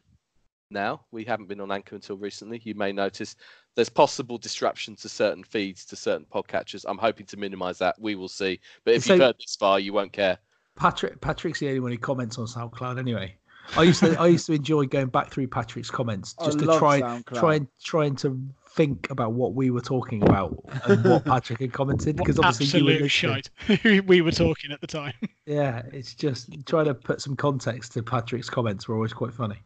now. We haven't been on Anchor until recently. You may notice there's possible disruption to certain feeds, to certain podcatchers. I'm hoping to minimise that. We will see. But if So- you've heard this far, you won't care. Patrick Patrick's the only one who comments on SoundCloud anyway. I used to I used to enjoy going back through Patrick's comments I just to try SoundCloud. try and trying to think about what we were talking about and what Patrick had commented because obviously you were Absolute listening. shite. we were talking at the time. Yeah, it's just trying to put some context to Patrick's comments were always quite funny.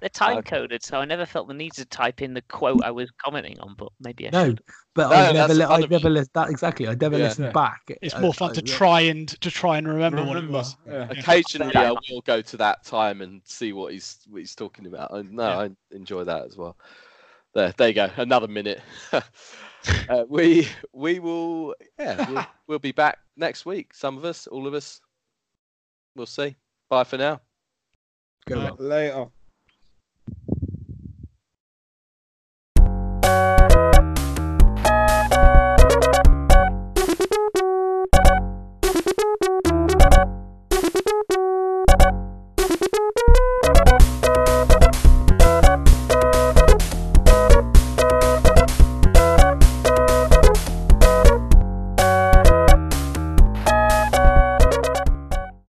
They're time Okay. coded, so I never felt the need to type in the quote I was commenting on. But maybe I No, should. but No, I never that's li- I never you. listened that exactly. I never Yeah. listened Yeah. back. It's I- more fun I- to try and to try and remember, what it Remember, was. yeah. Occasionally, Yeah. I will go to that time and see what he's what he's talking about. And no, Yeah. I enjoy that as well. There, there you go. Another minute. uh, we we will yeah we'll, we'll be back next week. Some of us, all of us. We'll see. Bye for now. Go Right. Later.